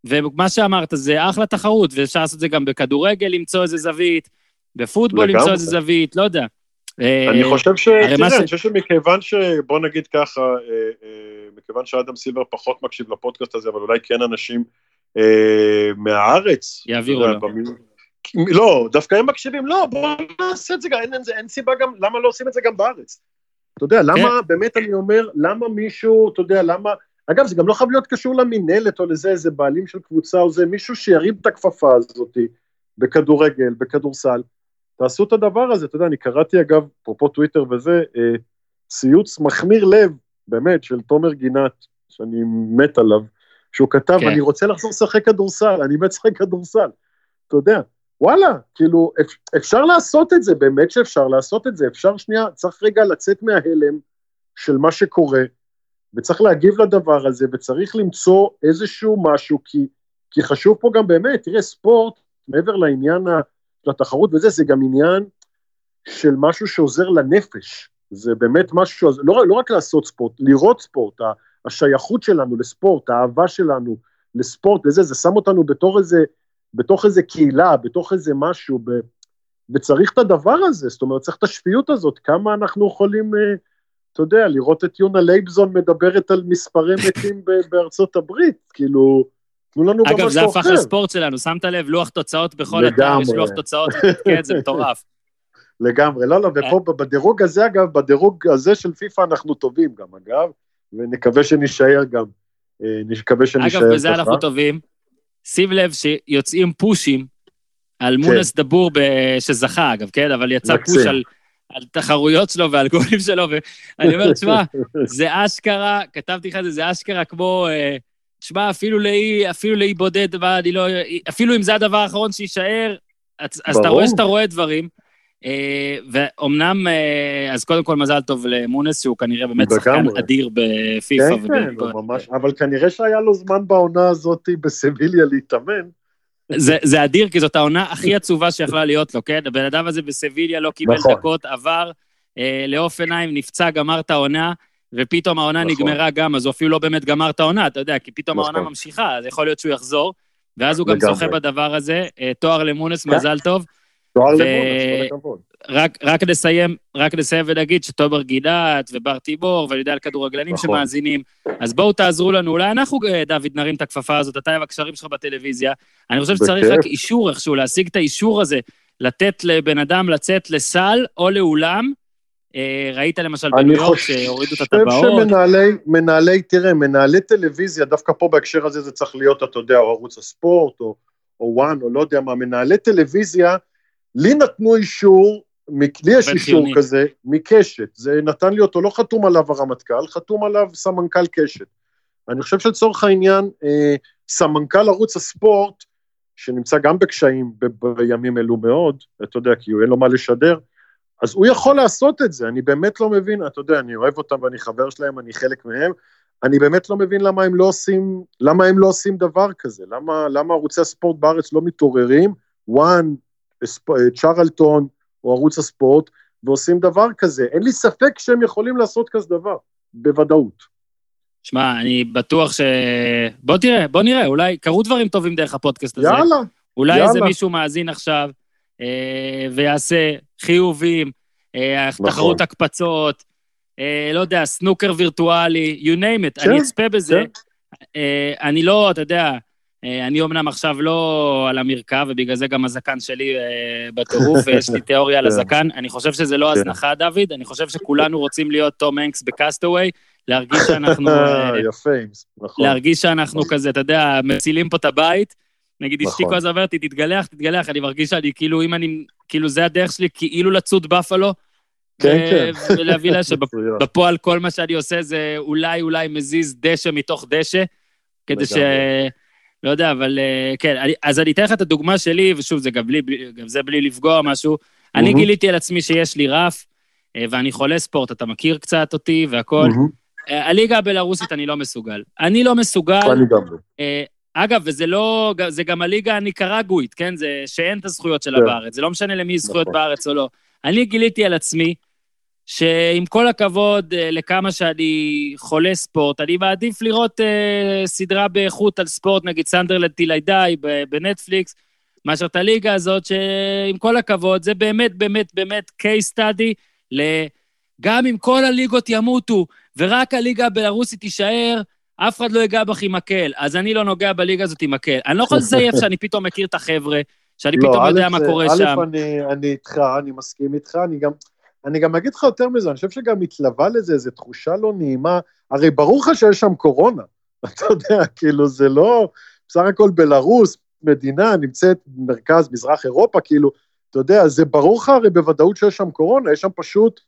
ומה שאמרת, זה אחלה תחרות, ואפשר לעשות את זה גם בכדורגל, למצוא איזה זווית, בפוטבול. למצוא איזה זווית, לא יודע. אני אה, חושב ש... תראה, אני חושב שמכיוון ש... בוא נגיד ככה, אה, אה, מכיוון שאדם סילבר פחות מקשיב לפודקאסט הזה, אבל אולי כן אנשים מהארץ. יעבירו לו. לא, דווקא הם מקשיבים, לא, בוא נעשה את זה, אין, אין, אין סיבה גם, למה לא עושים את זה גם בארץ? אתה יודע, למה, כן. באמת אני אומר, למה מישהו, אתה יודע, למה, אגב, זה גם לא חייב להיות קשור למינהלת או לזה, איזה בעלים של קבוצה או זה, מישהו שירים את הכפפה הזאת בכדורגל, בכדורסל, תעשו את הדבר הזה, אתה יודע, אני קראתי אגב, אפרופו טוויטר וזה, אה, ציוץ מחמיר לב, באמת, של תומר גינת, שאני מת עליו, שהוא כתב, כן. אני רוצה לחזור לשחק כדורסל, אני מת לשחק כדורסל. אתה יודע, וואלה, כאילו, אפ- אפשר לעשות את זה, באמת שאפשר לעשות את זה, אפשר שנייה, צריך רגע לצאת מההלם של מה שקורה, וצריך להגיב לדבר הזה, וצריך למצוא איזשהו משהו, כי, כי חשוב פה גם באמת, תראה, ספורט, מעבר לעניין של התחרות וזה, זה גם עניין של משהו שעוזר לנפש. זה באמת משהו, לא, לא רק לעשות ספורט, לראות ספורט, השייכות שלנו לספורט, האהבה שלנו לספורט וזה, זה שם אותנו בתור איזה, בתוך איזה קהילה, בתוך איזה משהו, ב, וצריך את הדבר הזה, זאת אומרת, צריך את השפיות הזאת, כמה אנחנו יכולים, אה, אתה יודע, לראות את יונה לייבזון מדברת על מספרי מתים בארצות הברית, כאילו, תנו לנו גם אגב, זה הפך. לספורט שלנו, שמת לב, לוח תוצאות בכל אתר, יש. לוח תוצאות, כן, זה מטורף. לגמרי, לא, לא, ופה בדירוג הזה, אגב, בדירוג הזה של פיפ"א אנחנו טובים גם, אגב, ונקווה שנישאר גם, אה, נקווה שנישאר אגב, בזה ככה. אנחנו טובים. שים לב שיוצאים פושים על כן. מונס דבור ב- שזכה, אגב, כן? אבל יצא מקסים. פוש על, על תחרויות שלו ועל גולים שלו, ואני אומר, תשמע, זה אשכרה, כתבתי לך את זה, זה אשכרה כמו, אה, תשמע, אפילו לאי, אפילו לאי בודד, מה, אני לא, אפילו אם זה הדבר האחרון שיישאר, אז, אז אתה. רואה שאתה רואה דברים. אה, ואומנם, אה, אז קודם כל מזל טוב למונס, שהוא כנראה באמת שחקן. אדיר בפיפ"א. כן, כן, ממש, אבל כנראה שהיה לו זמן בעונה הזאת בסביליה להתאמן. זה, זה אדיר, כי זאת העונה הכי עצובה שיכולה להיות לו, כן? הבן אדם הזה בסביליה לא קיבל נכון. דקות, עבר אה, לעוף עיניים, נפצע, גמר את העונה, ופתאום העונה נכון. נגמרה גם, אז הוא אפילו לא באמת גמר את העונה, אתה יודע, כי פתאום נכון. העונה ממשיכה, אז יכול להיות שהוא יחזור, ואז הוא גם. זוכה בדבר הזה, תואר למונס, כן. מזל טוב. הכבוד. רק, רק נסיים, רק נסיים ונגיד שתומר גינת ובר טיבור, ואני יודע על כדורגלנים נכון. שמאזינים, אז בואו תעזרו לנו, אולי אנחנו, אה, דוד, נרים את הכפפה הזאת, אתה עם הקשרים שלך בטלוויזיה. אני חושב שצריך. רק אישור איכשהו, להשיג את האישור הזה, לתת לבן אדם לצאת לסל או לאולם. אה, ראית למשל אני בניו יורק חושב שהורידו את הטבעות. שמנהלי, מנהלי, תראה, מנהלי טלוויזיה, דווקא פה בהקשר הזה זה צריך להיות, אתה יודע, או ערוץ הספורט, או, או וואן, או לא יודע מה, מנהלי טלוויזיה, לי נתנו אישור, לי יש אישור. כזה, מקשת, זה נתן לי אותו, לא חתום עליו הרמטכ"ל, חתום עליו סמנכ"ל קשת. אני חושב שלצורך העניין, אה, סמנכ"ל ערוץ הספורט, שנמצא גם בקשיים ב- בימים אלו מאוד, אתה יודע, כי אין לו מה לשדר, אז הוא יכול לעשות את זה, אני באמת לא מבין, אתה יודע, אני אוהב אותם ואני חבר שלהם, אני חלק מהם, אני באמת לא מבין למה הם לא עושים, למה הם לא עושים דבר כזה, למה, למה ערוצי הספורט בארץ לא מתעוררים, וואן, צ'רלטון או ערוץ הספורט, ועושים דבר כזה. אין לי ספק שהם יכולים לעשות כזה דבר, בוודאות. שמע, אני בטוח ש... בוא תראה, בוא נראה, אולי קרו דברים טובים דרך הפודקאסט הזה. יאללה, אולי יאללה. איזה מישהו מאזין עכשיו אה, ויעשה חיובים, אה, נכון. תחרות הקפצות, אה, לא יודע, סנוקר וירטואלי, you name it, כן, אני אצפה בזה. כן. אה, אני לא, אתה יודע, אה, אני אמנם עכשיו לא על המרכב, ובגלל זה גם הזקן שלי אה, בטירוף, ויש לי תיאוריה על כן. הזקן. אני חושב שזה לא כן. הזנחה, דוד, אני חושב שכולנו רוצים להיות תום הנקס בקאסטווי, להרגיש שאנחנו... אה, יפה, נכון. להרגיש שאנחנו כזה, אתה יודע, מצילים פה את הבית. נגיד אשתי נכון. כל הזמן אומרת לי, תתגלח, תתגלח, אני מרגיש שאני כאילו, אם אני, כאילו זה הדרך שלי, כאילו לצוד בפלו. כן, כן. ולהביא לה. שבפועל כל מה שאני עושה זה אולי אולי מזיז דשא מתוך דשא, כדי ש... לא יודע, אבל אה, כן, אני, אז אני אתן לך את הדוגמה שלי, ושוב, זה גם, בלי, גם זה בלי לפגוע משהו. אני מהמם. גיליתי על עצמי שיש לי רף, אה, ואני חולה ספורט, אתה מכיר קצת אותי והכול. אה, הליגה הבלארוסית אני לא מסוגל. אני לא מסוגל, אני גם לא. אה, אגב, וזה לא, זה גם הליגה הניקרגואית, כן? זה שאין את הזכויות שלה כן. בארץ, זה לא משנה למי יש זכויות נכון. בארץ או לא. אני גיליתי על עצמי, שעם כל הכבוד אה, לכמה שאני חולה ספורט, אני מעדיף לראות אה, סדרה באיכות על ספורט, נגיד סנדרלד טילי די בנטפליקס, מאשר את הליגה הזאת, שעם כל הכבוד, זה באמת, באמת, באמת case study ל... גם אם כל הליגות ימותו, ורק הליגה הבלארוסית תישאר, אף אחד לא ייגע בך עם מקל. אז אני לא נוגע בליגה הזאת עם מקל. אני לא יכול לזייף שאני פתאום מכיר את החבר'ה, שאני לא, פתאום יודע א', מה קורה א', שם. אני, אני איתך, אני מסכים איתך, אני גם, אני גם אגיד לך יותר מזה, אני חושב שגם מתלווה לזה איזו תחושה לא נעימה, הרי ברור לך שיש שם קורונה, אתה יודע, כאילו זה לא, בסך הכל בלרוס, מדינה נמצאת במרכז מזרח אירופה, כאילו, אתה יודע, זה ברור לך הרי בוודאות שיש שם קורונה, יש שם פשוט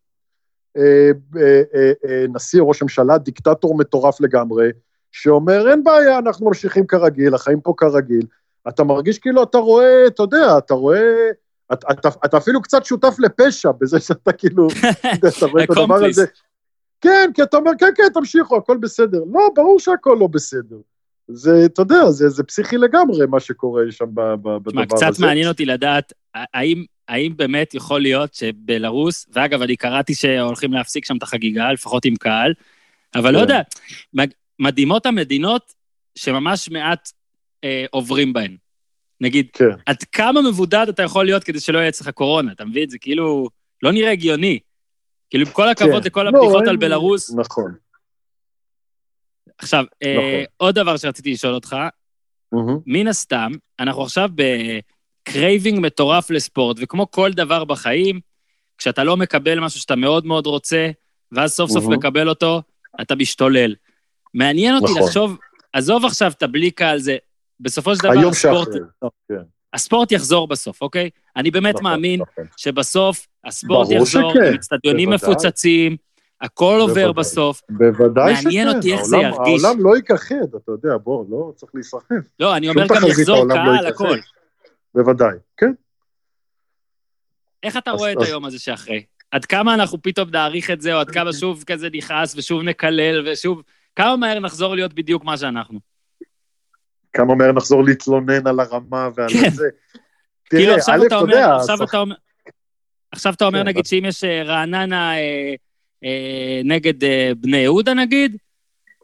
אה, אה, אה, אה, נשיא ראש ממשלה, דיקטטור מטורף לגמרי, שאומר, אין בעיה, אנחנו ממשיכים כרגיל, החיים פה כרגיל. אתה מרגיש כאילו אתה רואה, אתה יודע, אתה רואה, אתה, אתה, אתה אפילו קצת שותף לפשע בזה שאתה כאילו, אתה, רואה את הדבר. הזה. כן, כי אתה אומר, כן, כן, תמשיכו, הכל בסדר. לא, ברור שהכל לא בסדר. זה, אתה יודע, זה, זה פסיכי לגמרי מה שקורה שם ב, ב, בדבר תשמע, הזה. קצת מעניין אותי לדעת, האם, האם באמת יכול להיות שבלרוס, ואגב, אני קראתי שהולכים להפסיק שם את החגיגה, לפחות עם קהל, אבל לא כן. יודע, מדהימות המדינות שממש מעט אה, עוברים בהן. נגיד, כן. עד כמה מבודד אתה יכול להיות כדי שלא יהיה אצלך קורונה, אתה מבין? זה כאילו לא נראה הגיוני. כאילו, עם כל הכבוד כן. לכל לא, הבדיחות אין- על בלרוס. נכון. עכשיו, אה, נכון. עוד דבר שרציתי לשאול אותך, מהמם. מן הסתם, אנחנו עכשיו ב craving מטורף לספורט, וכמו כל דבר בחיים, כשאתה לא מקבל משהו שאתה מאוד מאוד רוצה, ואז סוף סוף מהמם. מקבל אותו, אתה משתולל. מעניין אותי נכון. לחשוב, עזוב עכשיו את הבלי קהל זה, בסופו של דבר היום הספורט, שאחרי. כן. הספורט יחזור בסוף, אוקיי? אני באמת נכון, מאמין נכון. שבסוף הספורט יחזור, שכן, אצטדיונים בוודאי. מפוצצים, הכל עובר בוודאי. בסוף. בוודאי שכן. מעניין אותי איך זה העולם- ירגיש. העולם לא ייכחד, אתה יודע, בוא, לא צריך להיסחף. לא, אני אומר גם יחזור לא קהל, ייכחד. הכל. בוודאי, כן. איך אתה אז- רואה את אז- היום הזה שאחרי? עד כמה אנחנו פתאום נעריך את זה, או עד כמה שוב כזה נכעס ושוב נקלל ושוב... כמה מהר נחזור להיות בדיוק מה שאנחנו? כמה מהר נחזור להתלונן על הרמה ועל כן. זה. כאילו תראה, עכשיו א', אתה אומר, יודע, עכשיו אתה אומר... עכשיו אתה אומר, כן, נגיד, שאם יש אה, רעננה אה, אה, נגד אה, בני יהודה, נגיד,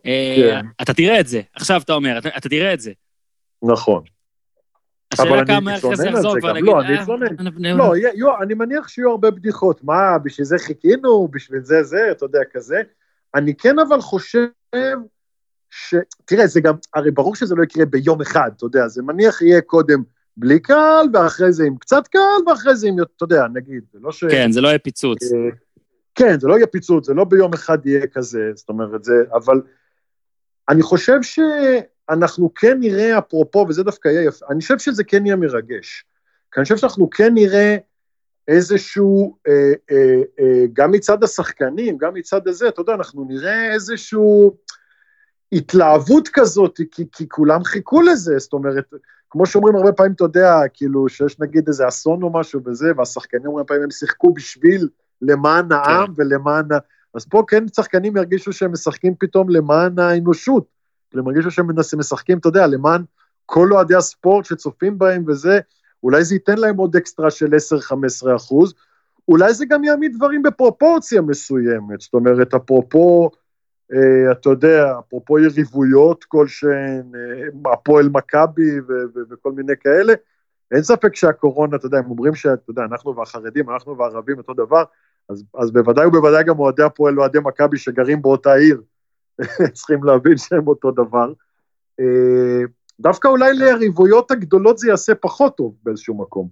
אה, כן. אתה תראה את זה. עכשיו אתה אומר, אתה אתה תראה את זה. נכון. אבל השאלה אני כמה אחרי זה יחזור כבר. נגיד, לא, אני אה, אתלונן. יהודה. לא, יהיו- אני מניח שיהיו הרבה בדיחות. מה, בשביל זה חיכינו, בשביל זה זה, אתה יודע, כזה. אני כן אבל חושב ש... תראה, זה גם, הרי ברור שזה לא יקרה ביום אחד, אתה יודע, זה מניח יהיה קודם בלי קהל, ואחרי זה עם קצת קהל, ואחרי זה עם, אתה יודע, נגיד, זה לא ש... כן, זה לא יהיה פיצוץ. אה, כן, זה לא יהיה פיצוץ, זה לא ביום אחד יהיה כזה, זאת אומרת, זה, אבל אני חושב שאנחנו כן נראה, אפרופו, וזה דווקא יהיה יפה, אני חושב שזה כן יהיה מרגש. כי אני חושב שאנחנו כן נראה איזשהו, אה, אה, אה, גם מצד השחקנים, גם מצד הזה, אתה יודע, אנחנו נראה איזשהו התלהבות כזאת, כי, כי כולם חיכו לזה, זאת אומרת, כמו שאומרים הרבה פעמים, אתה יודע, כאילו, שיש נגיד איזה אסון או משהו וזה, והשחקנים הרבה פעמים הם שיחקו בשביל, למען העם כן. ולמען ה... אז פה כן שחקנים ירגישו שהם משחקים פתאום למען האנושות. הם ירגישו שהם משחקים, אתה יודע, למען כל אוהדי הספורט שצופים בהם וזה, אולי זה ייתן להם עוד אקסטרה של 10-15 אחוז, אולי זה גם יעמיד דברים בפרופורציה מסוימת, זאת אומרת, אפרופו, אתה יודע, אפרופו יריבויות כלשהן, אה, הפועל מכבי וכל מיני כאלה, אין ספק שהקורונה, אתה יודע, הם אומרים שאתה יודע, אנחנו והחרדים, אנחנו והערבים אותו דבר, אז, אז בוודאי ובוודאי גם אוהדי הפועל ואוהדי מכבי שגרים באותה עיר, צריכים להבין שהם אותו דבר. אה, דווקא אולי ליריבויות הגדולות זה יעשה פחות טוב באיזשהו מקום.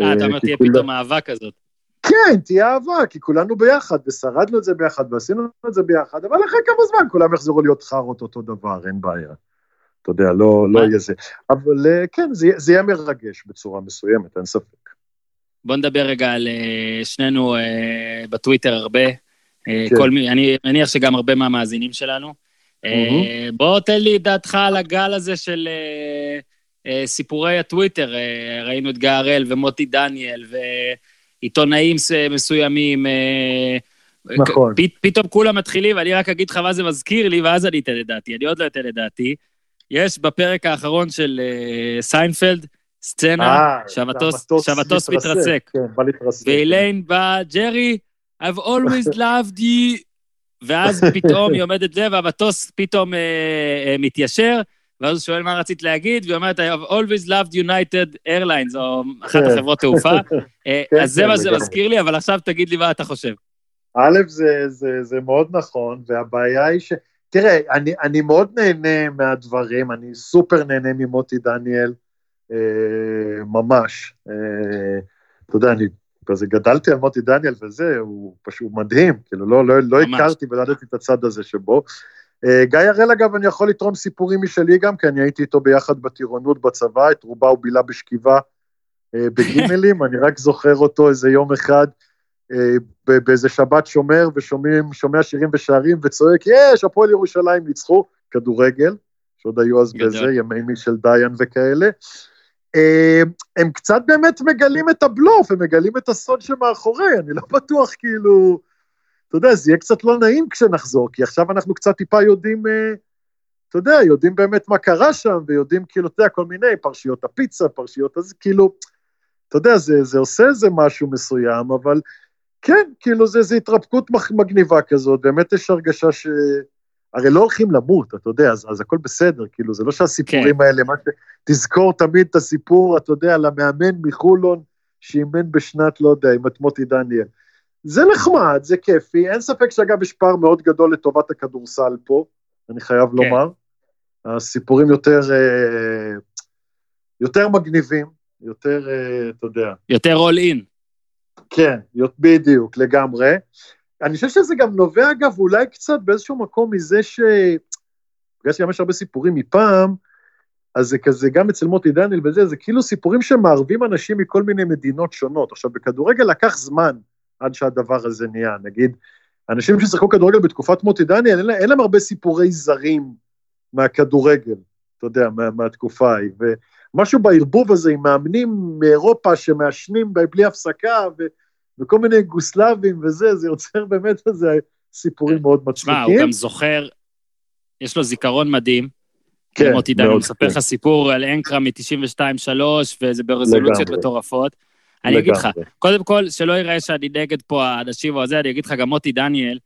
אה, אתה אה, אומר, תהיה פתאום אהבה כזאת. כן, תהיה אהבה, כי כולנו ביחד, ושרדנו את זה ביחד, ועשינו את זה ביחד, אבל אחרי כמה זמן כולם יחזרו להיות חארות אותו דבר, אין בעיה. אתה יודע, לא, לא? יהיה זה. אבל אה, כן, זה, זה יהיה מרגש בצורה מסוימת, אין ספק. בוא נדבר רגע על אה, שנינו אה, בטוויטר הרבה. כן. כל מי, אני מניח שגם הרבה מהמאזינים שלנו. אה, בוא תן לי את דעתך על הגל הזה של סיפורי הטוויטר. ראינו את גיא הראל ומוטי דניאל ועיתונאים ס- מסוימים. אה, נכון. פ- פתאום כולם מתחילים, ואני רק אגיד לך מה זה מזכיר לי, ואז אני אתן את דעתי. אני עוד לא אתן את דעתי. יש בפרק האחרון של אה, סיינפלד סצנה אה, שהמטוס מתרסק. כן, בא להתרסק. ואיליין באה, ג'רי, I've always loved you, ואז פתאום היא עומדת זה, והמטוס פתאום אה, אה, מתיישר, ואז הוא שואל מה רצית להגיד, והיא אומרת, I've always loved United Airlines, או אחת כן. החברות תעופה. אה, כן, אז זה כן, מה שזה. מזכיר לי, אבל עכשיו תגיד לי מה אתה חושב. א', זה, זה, זה מאוד נכון, והבעיה היא ש... תראה, אני, אני מאוד נהנה מהדברים, אני סופר נהנה ממוטי דניאל, אה, ממש. אה, אתה יודע, אני כזה גדלתי על מוטי דניאל וזה, הוא פשוט מדהים, כאילו לא, לא, לא ממש. הכרתי ולא ידעתי את הצד הזה שבו. אה, גיא הראל, אגב, אני יכול לתרום סיפורים משלי גם, כי אני הייתי איתו ביחד בטירונות בצבא, את רובה הוא בילה בשכיבה אה, בגימלים, אני רק זוכר אותו איזה יום אחד, אה, באיזה שבת שומר, ושומעים, שומע שירים ושערים, וצועק, יש, הפועל ירושלים ניצחו, כדורגל, שעוד היו אז גדול. בזה, ימי מי של דיין וכאלה. הם קצת באמת מגלים את הבלוף, הם מגלים את הסוד שמאחורי, אני לא בטוח כאילו, אתה יודע, זה יהיה קצת לא נעים כשנחזור, כי עכשיו אנחנו קצת טיפה יודעים, אה, אתה יודע, יודעים באמת מה קרה שם, ויודעים כאילו, אתה יודע, כל מיני, פרשיות הפיצה, פרשיות אז כאילו, אתה יודע, זה, זה עושה איזה משהו מסוים, אבל כן, כאילו זה, זה התרפקות מגניבה כזאת, באמת יש הרגשה ש... הרי לא הולכים למות, אתה יודע, אז, אז הכל בסדר, כאילו, זה לא שהסיפורים כן. האלה, מה ש... תזכור תמיד את הסיפור, אתה יודע, על המאמן מחולון, שאימן בשנת, לא יודע, עם את מוטי דניאל. זה נחמד, זה כיפי, אין ספק שאגב יש פער מאוד גדול לטובת הכדורסל פה, אני חייב כן. לומר. הסיפורים יותר, אה, יותר מגניבים, יותר, אה, אתה יודע. יותר all in. כן, בדיוק, לגמרי. אני חושב שזה גם נובע, אגב, אולי קצת באיזשהו מקום מזה ש... בגלל שגם יש הרבה סיפורים מפעם, אז זה כזה, גם אצל מוטי דניאל וזה, זה כאילו סיפורים שמערבים אנשים מכל מיני מדינות שונות. עכשיו, בכדורגל לקח זמן עד שהדבר הזה נהיה. נגיד, אנשים ששיחקו כדורגל בתקופת מוטי דניאל, אין, אין להם הרבה סיפורי זרים מהכדורגל, אתה יודע, מה, מהתקופה ההיא. ומשהו בערבוב הזה עם מאמנים מאירופה שמעשנים בלי הפסקה, ו... וכל מיני יוגוסלבים וזה, זה יוצר באמת איזה סיפורים מאוד מצחיקים. שמע, הוא גם זוכר, יש לו זיכרון מדהים. כן, מוטי דניאל, הוא מספר לך סיפור על אנקרה מ-92-3, וזה ברזולוציות מטורפות. אני אגיד לך, קודם כל, שלא ייראה שאני נגד פה האנשים או זה, אני אגיד לך, גם מוטי דניאל,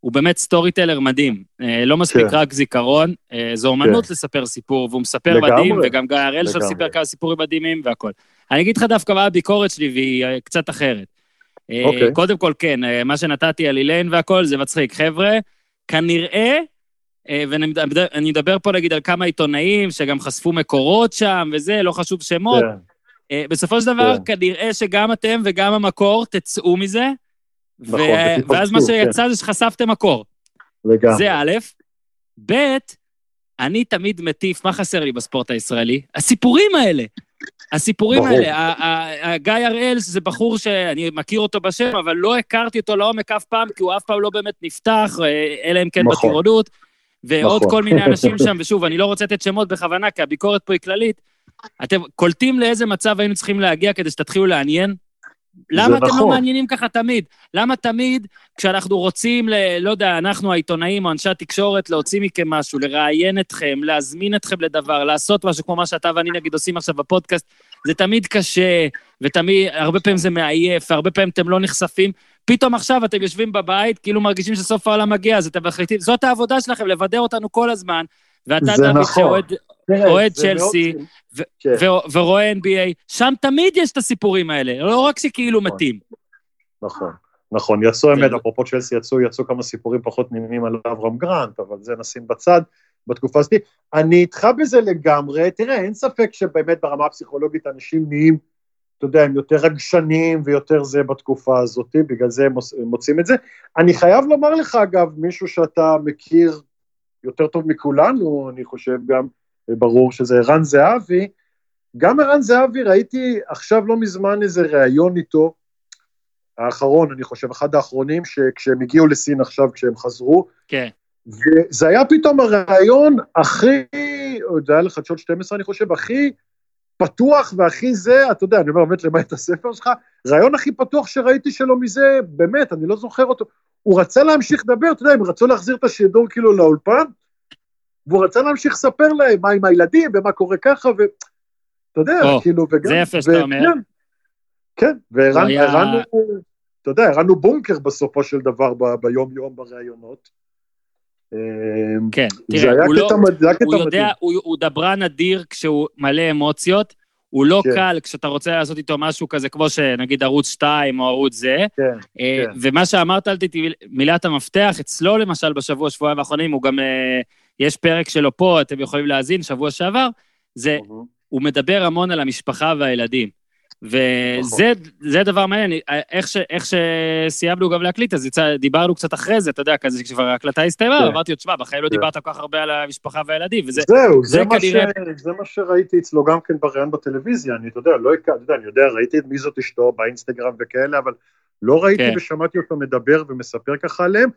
הוא באמת סטורי טלר מדהים. לא מספיק רק זיכרון, זו אומנות לספר סיפור, והוא מספר מדהים, וגם גיא הראל שם סיפר כמה סיפורים מדהימים והכל. אני אגיד לך דווקא מה הביקורת שלי, והיא קצת אחרת. אוקיי. קודם כל, כן, מה שנתתי על אילן והכל, זה מצחיק. חבר'ה, כנראה, ואני מדבר פה נגיד על כמה עיתונאים שגם חשפו מקורות שם וזה, לא חשוב שמות. כן. בסופו של דבר, כן. כנראה שגם אתם וגם המקור תצאו מזה, נכון, ו... ואז מה שיצא כן. זה שחשפתם מקור. לגמרי. זה א', ב', אני תמיד מטיף, מה חסר לי בספורט הישראלי? הסיפורים האלה. הסיפורים ברור. האלה, גיא הראל זה בחור שאני מכיר אותו בשם, אבל לא הכרתי אותו לעומק אף פעם, כי הוא אף פעם לא באמת נפתח, אלא אם כן נכון. בטירונות, ועוד נכון. כל מיני אנשים שם, ושוב, אני לא רוצה לתת שמות בכוונה, כי הביקורת פה היא כללית, אתם קולטים לאיזה מצב היינו צריכים להגיע כדי שתתחילו לעניין? למה אתם לא נכון. מעניינים ככה תמיד? למה תמיד כשאנחנו רוצים, ל, לא יודע, אנחנו העיתונאים או אנשי התקשורת, להוציא מכם משהו, לראיין אתכם, להזמין אתכם לדבר, לעשות משהו כמו מה שאתה ואני נגיד עושים עכשיו בפודקאסט, זה תמיד קשה, ותמיד, הרבה פעמים זה מעייף, והרבה פעמים אתם לא נחשפים. פתאום עכשיו אתם יושבים בבית, כאילו מרגישים שסוף העולם מגיע, אז אתם מחליטים, זאת העבודה שלכם, לבדר אותנו כל הזמן. ואתה, דוד, נכון. שאוהד אוהד צ'לסי, כן. ורואה NBA, שם תמיד יש את הסיפורים האלה, לא רק שכאילו נכון. מתים. נכון, נכון, יצאו אמת, אפרופו צ'לסי יצאו, יצאו כמה סיפורים פחות נעימים על אברהם גרנט, אבל זה נשים בצד בתקופה הזאת. אני איתך בזה לגמרי, תראה, אין ספק שבאמת ברמה הפסיכולוגית אנשים נהיים, אתה יודע, הם יותר רגשניים ויותר זה בתקופה הזאת, בגלל זה הם מוצאים את זה. אני חייב לומר לך, אגב, מישהו שאתה מכיר יותר טוב מכולנו, אני חושב גם, ברור שזה ערן זהבי, גם ערן זהבי, ראיתי עכשיו לא מזמן איזה ראיון איתו, האחרון, אני חושב, אחד האחרונים, שכשהם הגיעו לסין עכשיו, כשהם חזרו, כן. וזה היה פתאום הראיון הכי, זה היה לחדשות 12, אני חושב, הכי פתוח והכי זה, אתה יודע, אני אומר באמת למעט הספר שלך, ראיון הכי פתוח שראיתי שלו מזה, באמת, אני לא זוכר אותו. הוא רצה להמשיך לדבר, אתה יודע, הם רצו להחזיר את השידור כאילו לאולפן, והוא רצה להמשיך לספר להם מה עם הילדים ומה קורה ככה, ואתה יודע, או, כאילו, וגם... זה יפה שאתה אומר. כן, כן, הוא היה- אתה יודע, הוא בונקר בסופו של דבר ב- ביום-יום בראיונות. אמ, כן, תראה, הוא לא, קטע הוא יודע, מדהים. הוא, הוא דברן אדיר כשהוא מלא אמוציות, הוא לא כן. קל כשאתה רוצה לעשות איתו משהו כזה, כמו שנגיד ערוץ 2 או ערוץ זה. כן, אה, כן. ומה שאמרת על טיטי, מילת המפתח, אצלו למשל בשבוע, שבועיים האחרונים, הוא גם, אה, יש פרק שלו פה, אתם יכולים להאזין, שבוע שעבר, זה, הוא מדבר המון על המשפחה והילדים. וזה זה דבר מעניין, איך, ש, איך שסיימנו גם להקליט, אז יצא, דיברנו קצת אחרי זה, אתה יודע, כזה כשכבר ההקלטה הסתיימה, כן. אמרתי לו, תשמע, בחיים לא כן. דיברת כל כך הרבה על המשפחה והילדים, וזה, זהו, זה זה מה ש- כנראה- זה מה שראיתי אצלו גם כן בראיון בטלוויזיה, אני, אתה יודע, לא אתה יודע, אני יודע, ראיתי את מי זאת אשתו באינסטגרם וכאלה, אבל לא ראיתי כן. ושמעתי אותו מדבר ומספר ככה עליהם.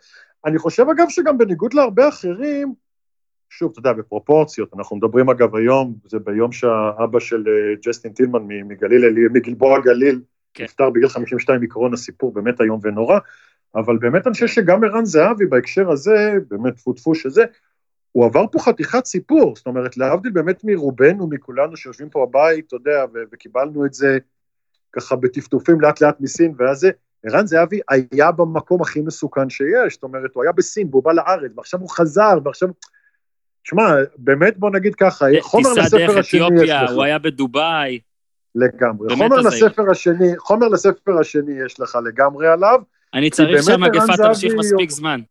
אני חושב, אגב, שגם בניגוד להרבה אחרים, שוב, אתה יודע, בפרופורציות, אנחנו מדברים אגב היום, זה ביום שהאבא של אה, ג'סטין טילמן מגליל, אלי- מגלבוע גליל, כן. נפטר בגיל 52 מקורונה, סיפור באמת איום ונורא, אבל באמת אני חושב שגם ערן זהבי בהקשר הזה, באמת טפו טפו שזה, הוא עבר פה חתיכת סיפור, זאת אומרת, להבדיל באמת מרובנו, מכולנו שיושבים פה בבית, אתה יודע, וקיבלנו את זה ככה בטפטופים לאט לאט מסין, ואז זה, ערן זהבי היה במקום הכי מסוכן שיש, זאת אומרת, הוא היה בסין והוא בא לארץ, ועכשיו הוא חזר, ועכשיו... שמע, באמת בוא נגיד ככה, חומר טיסה לספר דרך השני יש אתיופיה, לך. הוא היה בדובאי, לגמרי. חומר. לספר השני, חומר לספר השני יש לך לגמרי עליו, אני צריך שהמגפה תמשיך מספיק זמן.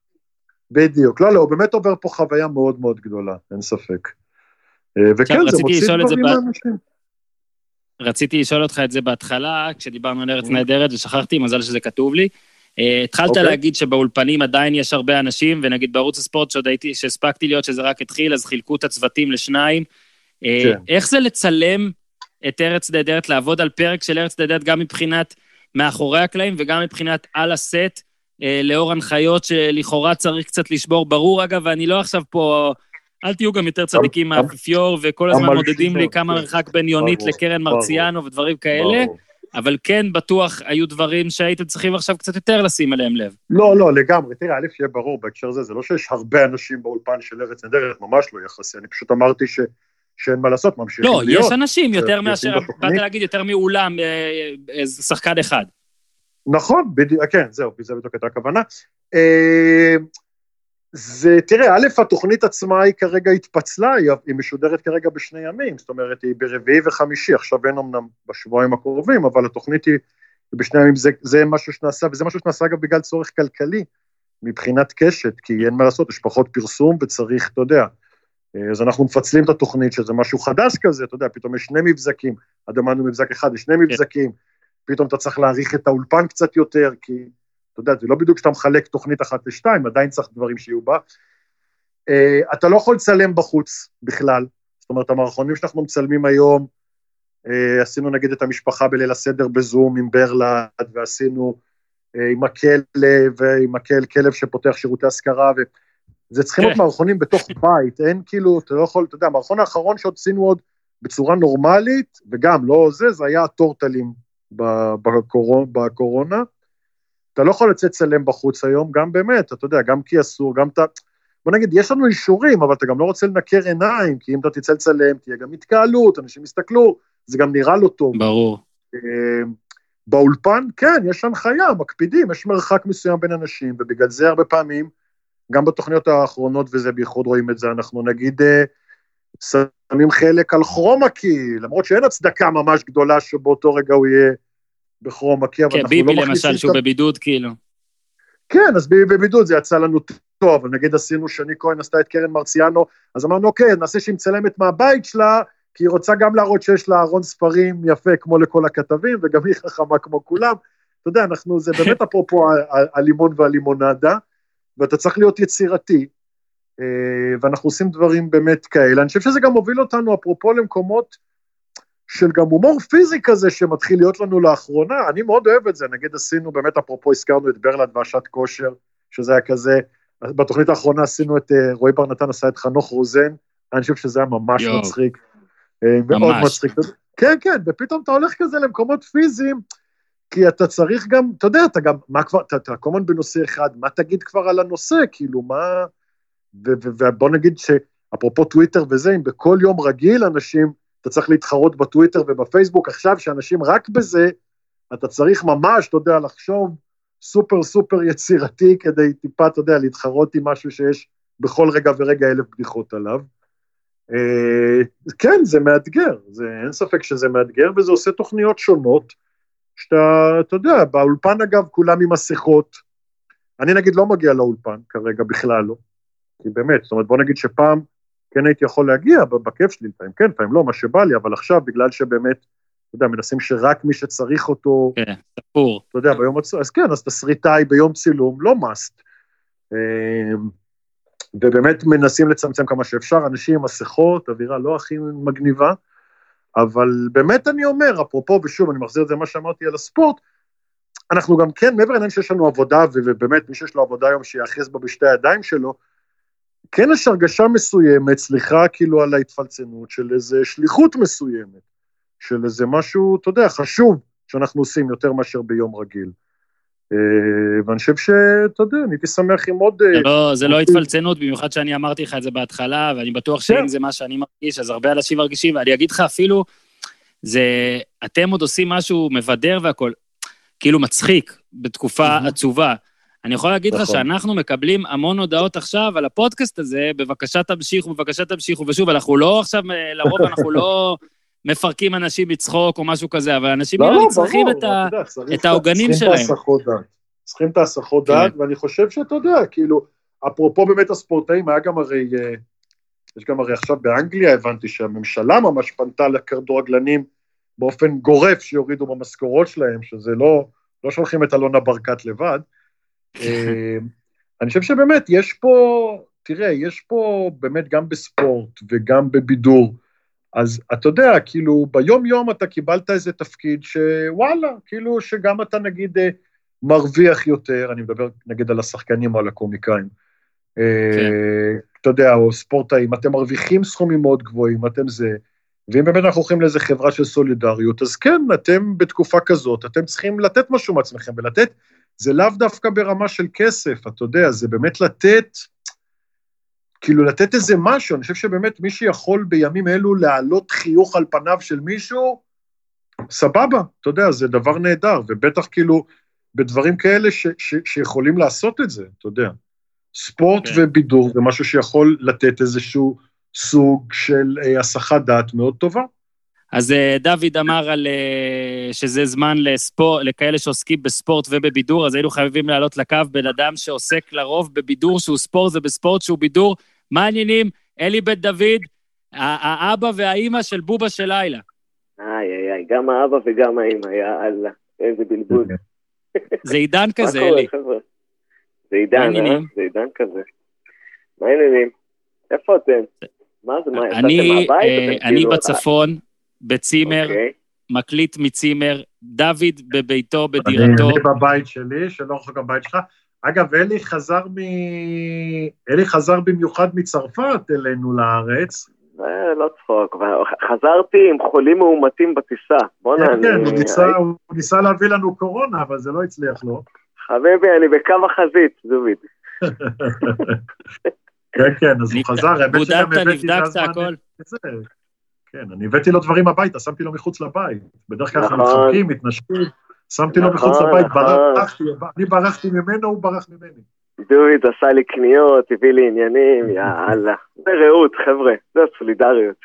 בדיוק. לא, לא, הוא באמת עובר פה חוויה מאוד מאוד גדולה, אין ספק. אה, וכן, זה מוציא דברים לאנשים. רציתי לשאול אותך את זה בהתחלה, כשדיברנו על ארץ אוקיי. נהדרת, ושכחתי, מזל שזה כתוב לי. אה, התחלת אוקיי. להגיד שבאולפנים עדיין יש הרבה אנשים, ונגיד בערוץ הספורט שעוד הייתי, שהספקתי להיות שזה רק התחיל, אז חילקו את הצוותים לשניים. אה, כן. איך זה לצלם את ארץ נהדרת, לעבוד על פרק של ארץ נהדרת, גם מבחינת מאחורי הקלעים וגם מבחינת על הסט, אה, לאור הנחיות שלכאורה צריך קצת לשבור. ברור, אגב, ואני לא עכשיו פה... אל תהיו גם יותר צדיקים מהאפיפיור, וכל הזמן מודדים לי כמה כן. מרחק בין יונית לקרן. מרציאנו ודברים כאלה. אבל כן, בטוח היו דברים שהייתם צריכים עכשיו קצת יותר לשים אליהם לב. לא, לא, לגמרי. תראה, א', שיהיה ברור בהקשר הזה, זה לא שיש הרבה אנשים באולפן של ארץ נהדרת, ממש לא יחסי, אני פשוט אמרתי ש... שאין מה לעשות, ממשיכים לא, להיות. יש אנשים יותר שיוצאים מאשר, בתוכנית. באת להגיד יותר מאולם, אה, אה, שחקן אחד. נכון, בדיוק, כן, זהו, זה בדיוק הייתה הכוונה. זה, תראה, א', התוכנית עצמה היא כרגע התפצלה, היא, היא משודרת כרגע בשני ימים, זאת אומרת, היא ברביעי וחמישי, עכשיו אין אמנם בשבועיים הקרובים, אבל התוכנית היא, בשני ימים, זה, זה משהו שנעשה, וזה משהו שנעשה אגב בגלל צורך כלכלי, מבחינת קשת, כי אין מה לעשות, יש פחות פרסום וצריך, אתה יודע, אה, אז אנחנו מפצלים את התוכנית, שזה משהו חדש כזה, אתה יודע, פתאום יש שני מבזקים, עד אמרנו מבזק אחד, יש שני מבזקים, פתאום אתה צריך להעריך את האולפן קצת יותר, כי אתה יודע, זה לא בדיוק שאתה מחלק תוכנית אחת לשתיים, עדיין צריך דברים שיהיו בה. Uh, אתה לא יכול לצלם בחוץ בכלל, זאת אומרת, המערכונים שאנחנו מצלמים היום, uh, עשינו נגיד את המשפחה בליל הסדר בזום עם ברלד, ועשינו uh, עם הכלב, ועם הכלב, כלב שפותח שירותי השכרה, וזה צריכים להיות כן. מערכונים בתוך בית, אין כאילו, אתה לא יכול, אתה יודע, המערכון האחרון שעוד עשינו עוד בצורה נורמלית, וגם לא זה, זה היה הטורטלים בקורונה, בקורונה. אתה לא יכול לצאת צלם בחוץ היום, גם באמת, אתה יודע, גם כי אסור, גם אתה... בוא נגיד, יש לנו אישורים, אבל אתה גם לא רוצה לנקר עיניים, כי אם אתה תצא לצלם, תהיה גם התקהלות, אנשים יסתכלו, זה גם נראה לא טוב. ברור. אה, באולפן, כן, יש הנחיה, מקפידים, יש מרחק מסוים בין אנשים, ובגלל זה הרבה פעמים, גם בתוכניות האחרונות, וזה בייחוד רואים את זה, אנחנו נגיד אה, שמים חלק על כרומקי, למרות שאין הצדקה ממש גדולה שבאותו רגע הוא יהיה בכרומקי, אבל כן, אנחנו לא ביבי מכניסים... למשל, את שהוא ה- בבידוד, כאילו. כן, אז ביבי בבידוד זה יצא לנו טוב, אבל נגיד עשינו, שני כהן עשתה את קרן מרציאנו, אז אמרנו, אוקיי, נעשה שהיא מצלמת מהבית שלה, כי היא רוצה גם להראות שיש לה ארון ספרים יפה כמו לכל הכתבים, וגם היא חכמה כמו כולם. אתה יודע, אנחנו, זה באמת אפרופו הלימון והלימונדה, ואתה צריך להיות יצירתי, אה, ואנחנו עושים דברים באמת כאלה. אני חושב שזה גם מוביל אותנו, אפרופו למקומות של גם הומור פיזי כזה שמתחיל להיות לנו לאחרונה, אני מאוד אוהב את זה, נגיד עשינו, באמת אפרופו הזכרנו את ברלנד והשעת כושר, שזה היה כזה, בתוכנית האחרונה עשינו את, אה, רועי בר נתן עשה את חנוך רוזן, אני חושב שזה היה ממש יואו. מצחיק. אה, מאוד ממש. מצחיק. כן, כן, ופתאום אתה הולך כזה למקומות פיזיים, כי אתה צריך גם, אתה יודע, אתה גם, מה כבר, אתה, אתה כל הזמן בנושא אחד, מה תגיד כבר על הנושא, כאילו, מה... ובוא נגיד שאפרופו טוויטר וזה, אם בכל יום רגיל אנשים, אתה צריך להתחרות בטוויטר ובפייסבוק, עכשיו שאנשים רק בזה, אתה צריך ממש, אתה יודע, לחשוב סופר סופר יצירתי כדי טיפה, אתה יודע, להתחרות עם משהו שיש בכל רגע ורגע אלף בדיחות עליו. אה, כן, זה מאתגר, זה, אין ספק שזה מאתגר, וזה עושה תוכניות שונות, שאתה, אתה יודע, באולפן אגב, כולם עם מסכות. אני נגיד לא מגיע לאולפן כרגע, בכלל לא. כי באמת, זאת אומרת, בוא נגיד שפעם כן הייתי יכול להגיע בכיף שלי, לפעמים כן, לפעמים לא, מה שבא לי, אבל עכשיו, בגלל שבאמת, אתה יודע, מנסים שרק מי שצריך אותו, כן, ספור. אתה יודע, ביום הצ... אז כן, אז תסריטאי ביום צילום, לא must. אמ, ובאמת מנסים לצמצם כמה שאפשר, אנשים עם מסכות, אווירה לא הכי מגניבה, אבל באמת אני אומר, אפרופו, ושוב, אני מחזיר את זה למה שאמרתי על הספורט, אנחנו גם כן, מעבר לעניין שיש לנו עבודה, ובאמת, מי שיש לו עבודה היום, שיאחז בה בשתי הידיים שלו, כן יש הרגשה מסוימת, סליחה כאילו על ההתפלצנות, של איזה שליחות מסוימת, של איזה משהו, אתה יודע, חשוב שאנחנו עושים יותר מאשר ביום רגיל. אה, ואני חושב שאתה יודע, אני הייתי שמח עם עוד... אה, לא- זה לא אוקיי. התפלצנות, במיוחד שאני אמרתי לך את זה בהתחלה, ואני בטוח שאם כן. זה מה שאני מרגיש, אז הרבה אנשים מרגישים, ואני אגיד לך אפילו, זה, אתם עוד עושים משהו מבדר והכול, כאילו מצחיק, בתקופה. עצובה. אני יכול להגיד לך נכון. שאנחנו מקבלים המון הודעות עכשיו על הפודקאסט הזה, בבקשה תמשיכו, בבקשה תמשיכו, ושוב, אנחנו לא עכשיו, אה, לרוב אנחנו לא מפרקים אנשים מצחוק או משהו כזה, אבל אנשים לא, לא, צריכים ברור, את ה... את העוגנים שלהם. צריכים את ההסחות כן. דעת, ואני חושב שאתה יודע, כאילו, אפרופו באמת הספורטאים, היה גם הרי, אה, יש גם הרי עכשיו באנגליה, הבנתי שהממשלה ממש פנתה לכדורגלנים באופן גורף שיורידו במשכורות שלהם, שזה לא, לא שולחים את אלונה ברקת לבד. אה, אני חושב שבאמת, יש פה, תראה, יש פה באמת גם בספורט וגם בבידור, אז אתה יודע, כאילו, ביום-יום אתה קיבלת איזה תפקיד שוואלה, כאילו שגם אתה נגיד אה, מרוויח יותר, אני מדבר נגיד על השחקנים או על הקומיקאים. אה, אתה יודע, או ספורטאים, אתם מרוויחים סכומים מאוד גבוהים, אתם זה, ואם באמת אנחנו הולכים לאיזה חברה של סולידריות, אז כן, אתם בתקופה כזאת, אתם צריכים לתת משהו מעצמכם, ולתת, זה לאו דווקא ברמה של כסף, אתה יודע, זה באמת לתת, כאילו לתת איזה משהו, אני חושב שבאמת מי שיכול בימים אלו להעלות חיוך על פניו של מישהו, סבבה, אתה יודע, זה דבר נהדר, ובטח כאילו בדברים כאלה ש, ש, שיכולים לעשות את זה, אתה יודע. ספורט כן. ובידור זה משהו שיכול לתת איזשהו סוג של אה, הסחת דעת מאוד טובה. אז אה, דוד אמר על אה, שזה זמן לספורט, לכאלה שעוסקים בספורט ובבידור, אז היינו חייבים לעלות לקו בן אדם שעוסק לרוב בבידור שהוא ספורט ובספורט שהוא בידור. מה העניינים? אלי בן דוד, האבא והאימא של בובה של לילה. איי, איי, איי, גם האבא וגם האמא, יא אללה, איזה בלבול. זה עידן כזה, אלי. זה עידן, אה? זה עידן כזה. מה העניינים? איפה אתם? מה זה, מה, יצאתם אני, מהבית? אה, אני כאילו- בצפון, בצימר, אוקיי. מקליט מצימר, דוד בביתו, בדירתו. אני בבית שלי, שלא רחוק הבית שלך. אגב, אלי חזר מ... אלי חזר במיוחד מצרפת אלינו לארץ. אה, לא צחוק. חזרתי עם חולים מאומתים בטיסה. בואנה, כן, אני... כן, הוא ניסה- הוא ניסה להביא לנו קורונה, אבל זה לא הצליח לו. חביבי, אני בקו החזית, דוד. כן, כן, אז הוא חזר, האמת שגם הבאתי נבדקת, בזמן הכל. את זה. כן, אני הבאתי לו דברים הביתה, שמתי לו מחוץ לבית. בדרך כלל אנחנו נכון. מתחבקים, מתנשקים, שמתי לו מחוץ נכון, לבית, נכון. ברחתי, אני ברחתי ממנו, הוא ברח ממני. דוד עשה לי קניות, הביא לי עניינים, יאללה. זה רעות, חבר'ה, זה סולידריות.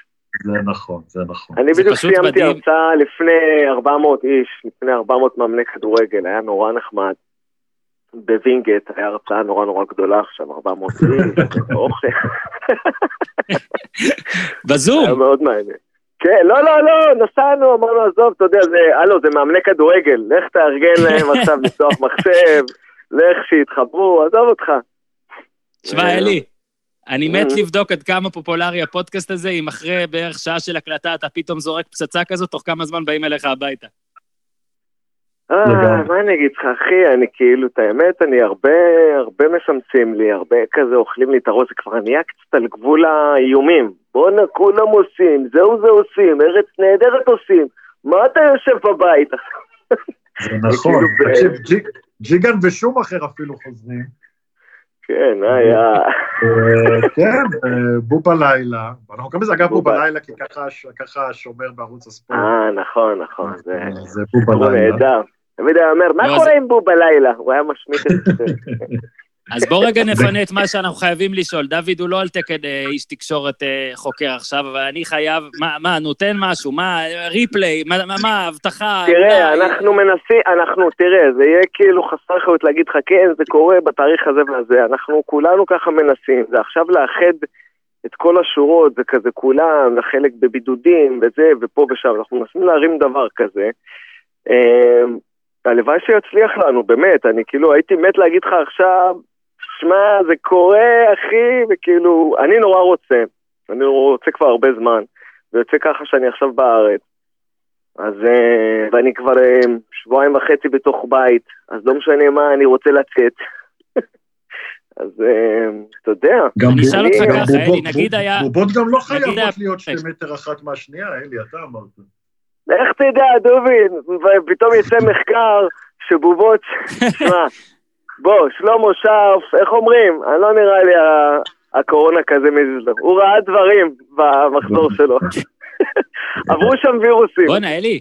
זה נכון, זה נכון. אני בדיוק סיימתי. הרצאה לפני 400 איש, לפני 400 מאמני כדורגל, היה נורא נחמד. בווינגייט היה הרצאה נורא נורא גדולה עכשיו, 400 איש, אוכל, היה בזום. מאוד מעניין. כן, לא, לא, לא, נסענו, אמרנו, עזוב, אתה יודע, זה, הלו, זה מאמני כדורגל, לך תארגן להם עכשיו לפתוח מחשב, לך שיתחברו, עזוב אותך. תשמע, אה, אלי, אני מת אה. לבדוק עד כמה פופולרי הפודקאסט הזה, אם אחרי בערך שעה של הקלטה אתה פתאום זורק פצצה כזאת, תוך כמה זמן באים אליך הביתה. אה. מה אני אגיד לך, אחי, אני כאילו, את האמת, אני הרבה, הרבה משמצים לי, הרבה כזה אוכלים לי את הראש, זה כבר נהיה קצת על גבול האיומים. בואנה, כולם עושים, זהו זה עושים, ארץ נהדרת עושים, מה אתה יושב בבית? זה נכון. תקשיב, ג'י- ג'יגן ושומאחר אפילו חוזרים. כן, היה... אה, כן, אה, בובה לילה. אנחנו קוראים לזה אגב בובה. בובה לילה, כי ככה שומר בערוץ הספורט. אה, נכון, נכון, זה זה בובה הוא לילה. נהדר. תמיד היה אומר, מה קורה עם בובה לילה? הוא היה משמיט את זה. אז בוא רגע נפנה את מה שאנחנו חייבים לשאול. דוד הוא לא על תקן אה, איש תקשורת אה, חוקר עכשיו, אבל אני חייב, מה, מה, נותן משהו, מה, ריפליי, מה, הבטחה? תראה, אולי- אנחנו מנסים, אנחנו, תראה, זה יהיה כאילו חסר אחריות להגיד לך, כן, זה קורה בתאריך הזה והזה, אנחנו כולנו ככה מנסים, זה עכשיו לאחד את כל השורות, זה כזה כולם, וחלק בבידודים וזה, ופה ושם, אנחנו מנסים להרים דבר כזה. הלוואי שיצליח לנו, באמת, אני כאילו הייתי מת להגיד לך עכשיו, שמע, זה קורה, אחי, וכאילו, אני נורא רוצה, אני רוצה כבר הרבה זמן, ויוצא ככה שאני עכשיו בארץ. אז, אה, ואני כבר אה, שבועיים וחצי בתוך בית, אז לא משנה מה, אני רוצה לצאת. אז אה, אתה יודע, גם אני אשאל אותך ככה, אלי, נגיד היה- בובות גם לא חייבות להיות שתי מטר אחת מהשנייה, אלי, אתה אמרת. איך תדע, דובין, ופתאום יצא מחקר שבובות, שמע, בוא, שלמה שרף, איך אומרים? אני לא נראה לי ה- הקורונה כזה מזיז לו. הוא ראה דברים במחזור שלו. עברו שם וירוסים. בואנה, אלי,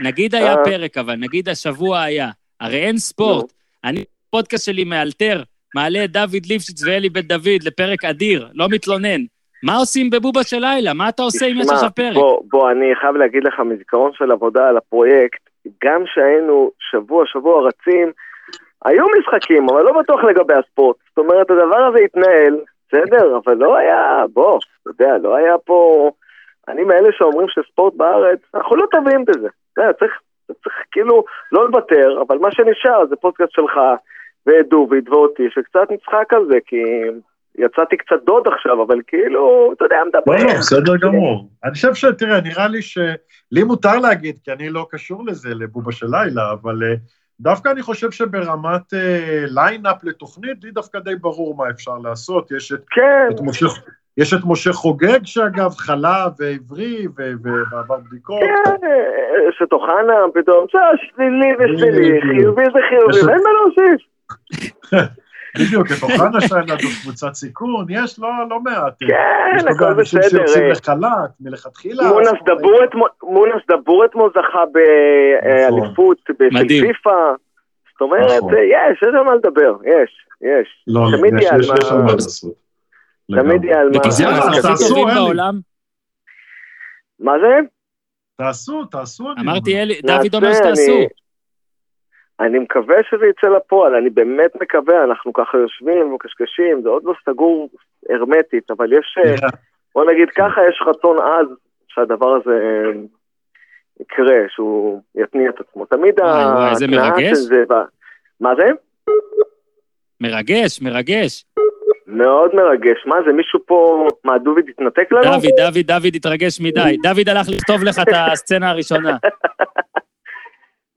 נגיד היה אה. פרק, אבל נגיד השבוע היה. הרי אין ספורט. אני, בפודקאסט שלי מאלתר, מעלה את דוד ליפשיץ ואלי בן דוד לפרק אדיר, לא מתלונן. מה עושים בבובה של לילה? מה אתה עושה אם יש עכשיו פרק? בוא, בוא, אני חייב להגיד לך מזיכרון של עבודה על הפרויקט, גם שהיינו שבוע שבוע רצים, היו משחקים, אבל לא בטוח לגבי הספורט. זאת אומרת, הדבר הזה התנהל, בסדר, אבל לא היה, בוא, אתה יודע, לא היה פה... אני מאלה שאומרים שספורט בארץ, אנחנו לא טובים בזה. אתה יודע, צריך, צריך כאילו לא לוותר, אבל מה שנשאר זה פודקאסט שלך, ואת דוביד ואותי, שקצת נצחק על זה, כי יצאתי קצת דוד עכשיו, אבל כאילו, אתה יודע, מדבר. לא, לא, בסדר גמור. אני חושב שתראה, נראה לי שלי מותר להגיד, כי אני לא קשור לזה, לבובה של לילה, אבל אה, דווקא אני חושב שברמת אה, ליינאפ לתוכנית, לי דווקא די ברור מה אפשר לעשות. יש את, כן, את משה... יש את משה חוגג, שאגב, חלה ועברי ו- ועבר בדיקות. כן, אשת אוחנה, פתאום, שלילי ושלילי. חיובי זה חיובי, ואין מה להוסיף. בדיוק, את אוחנה שהיה לנו קבוצת סיכון, יש לא, לא מעט. יש כן, פה הכל גם אנשים בסדר. שיוצאים אה, לחל"ת מלכתחילה. מונס אז- דבור אתמול- מונס דבור אתמול זכה באליפות של מדהים. פיפא. זאת אומרת, נכון. אה, יש, יש על מה לדבר, יש, יש. לא, תמיד יש- יהיה על יש מה- יש על מה לעשות. תמיד. יהיה על מה... הכי תעשו, אלי. מה זה? תעשו, תעשו. אמרתי, דוד אומר שתעשו. אני- מקווה שזה יצא לפועל, אני באמת מקווה, אנחנו ככה יושבים ומקשקשים, זה עוד לא סגור הרמטית, אבל יש, אה, נראה. בוא נגיד ככה, יש רצון עז שהדבר הזה אה, יקרה, שהוא יתניע את עצמו. תמיד ההתנעה. של זה... מה זה? מרגש, מרגש. מאוד מרגש. מה זה, מישהו פה, מה, דוביד התנתק לנו? דוד, דוד, דוד התרגש מדי. דוד הלך לכתוב לך את הסצנה הראשונה.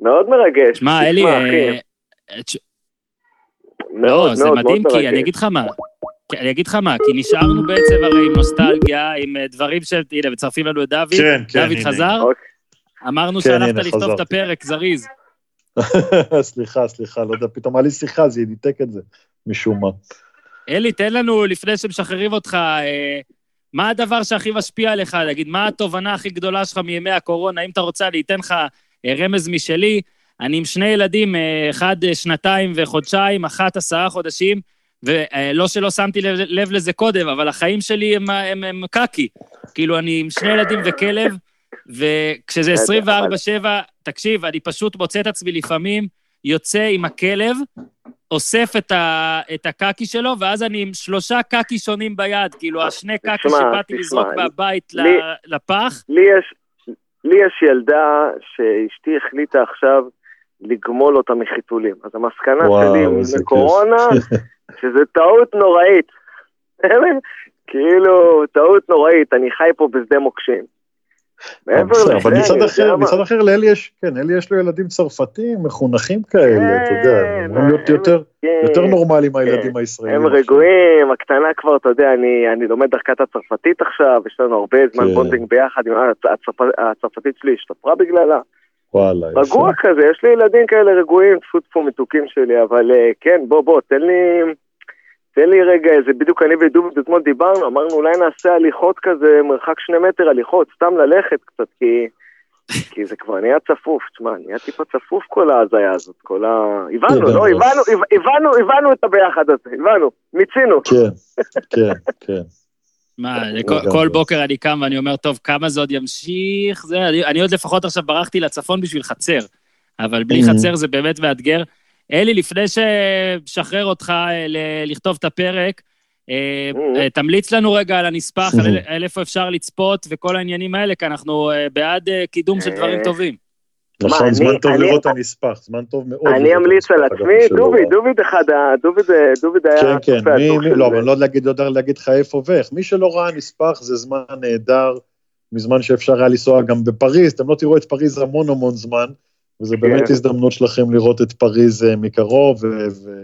מאוד מרגש. שמע, אלי, אה, מאוד, לא, זה מאוד, מדהים, מאוד כי מרגש. אני אגיד לך מה, אני אגיד לך מה, כי נשארנו בעצם הרי עם נוסטלגיה, עם אה, דברים ש... הנה, מצרפים לנו את דוד. כן, כן, דוד הנה. חזר? אוקיי. אמרנו כן, שהלכת לכתוב את. הפרק, זריז. סליחה, סליחה, לא יודע, פתאום היה לי שיחה, זה ניתק את זה, משום מה. אלי, תן לנו, לפני שמשחררים אותך, אה, מה הדבר שהכי משפיע עליך? נגיד, מה התובנה הכי גדולה שלך מימי הקורונה? אם אתה רוצה, אני אתן לך אה, רמז משלי. אני עם שני ילדים, אה, אחד אה, שנתיים וחודשיים, אחת עשרה חודשים, ולא שלא שמתי לב, לב לזה קודם, אבל החיים שלי הם, הם, הם קקי. כאילו, אני עם שני ילדים וכלב, וכשזה 24-7, תקשיב, אני פשוט מוצא את עצמי לפעמים, יוצא עם הכלב, אוסף את, ה, את הקקי שלו, ואז אני עם שלושה קקי שונים ביד, כאילו, השני קקי שבאתי לזרוק מהבית לי- לפח. לי יש, לי יש ילדה שאשתי החליטה עכשיו לגמול אותה מחיתולים. אז המסקנה וואו, שלי מקורונה. שזה טעות נוראית. כאילו, טעות נוראית, אני חי פה בשדה מוקשים. מעבר בסדר, אבל לזה, מצד אחר, מצד אחר לאלי יש, כן, אלי יש לו ילדים צרפתים, מחונכים כאלה, אתה יודע, הם אמורים להיות יותר- כן. יותר נורמליים מהילדים הישראלים. הם רגועים, הקטנה כבר, אתה יודע, אני, לומד דרכת הצרפתית עכשיו, יש לנו הרבה זמן כן. bonding ביחד, הצרפתית שלי השתפרה בגללה. וואלה, יפה. רגוע כזה, יש לי ילדים כאלה רגועים, טפו טפו מתוקים שלי, אבל אה, כן, בוא בוא, תן לי, תן לי רגע, זה בדיוק אני ודובי אתמול דיברנו, אמרנו אולי נעשה הליכות כזה, מרחק שני מטר הליכות, סתם ללכת קצת, כי... כי זה כבר נהיה צפוף, תשמע, נהיה טיפה צפוף כל ההזיה הזאת, כל ה... הבנו, לא, הבנו, הבנו, הבנו את הביחד הזה, הבנו, מיצינו. כן, כן, כן. מה. כל, כל בוקר אני קם ואני אומר, טוב, כמה זה עוד ימשיך? זה, אני, אני עוד לפחות עכשיו ברחתי לצפון בשביל חצר, אבל בלי Mhm. חצר זה באמת מאתגר. אלי, לפני ששחרר אותך אה, ל- לכתוב את הפרק, אה, Mhm. אה, תמליץ לנו רגע על הנספח, Mhm. על, איפה אפשר לצפות וכל העניינים האלה, כי אנחנו בעד קידום של דברים טובים. נכון, זמן טוב לראות את הנספח, זמן טוב מאוד. אני אמליץ על עצמי, דובי. דוביד אחד, ה- דוביד אה, דוביד היה כן, כן, לא, זה. אבל אני לא להגיד, יודע להגיד לך איפה ואיך. מי שלא ראה נספח זה זמן נהדר, מזמן שאפשר היה לנסוע גם בפריז, אתם לא תראו את פריז המון המון זמן, וזה באמת כן. הזדמנות שלכם לראות את פריז אה, מקרוב, ו- ו-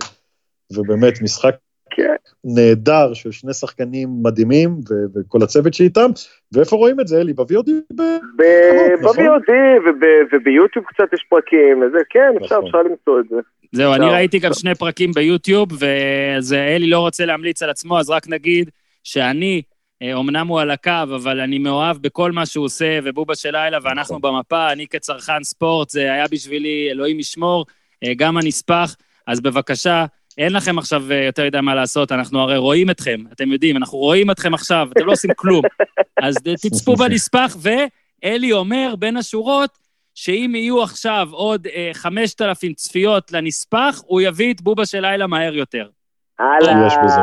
ובאמת משחק כן. נהדר של שני שחקנים מדהימים, ו- וכל הצוות שאיתם, ואיפה רואים את זה, אלי? ב-VOD? ב- ב- נכון. ב-VOD וב- וביוטיוב קצת יש פרקים, וזה, כן, אפשר, נכון. אפשר למצוא את זה. זהו, אני ראיתי גם. שני פרקים ביוטיוב, ואז אלי לא רוצה להמליץ על עצמו, אז רק נגיד שאני, אמנם הוא על הקו, אבל אני מאוהב בכל מה שהוא עושה, ובובה של לילה, ואנחנו נכון. במפה, אני כצרכן ספורט, זה היה בשבילי, אלוהים ישמור, אה, גם הנספח, אז בבקשה, אין לכם עכשיו אה, יותר מדי מה לעשות, אנחנו הרי רואים אתכם, אתם יודעים, אנחנו רואים אתכם עכשיו, אתם לא עושים כלום. אז אה, תצפו בנספח, ואלי אומר בין השורות, שאם יהיו עכשיו עוד אה, 5,000 צפיות לנספח, הוא יביא את בובה של לילה מהר יותר. הלאה. יש בזה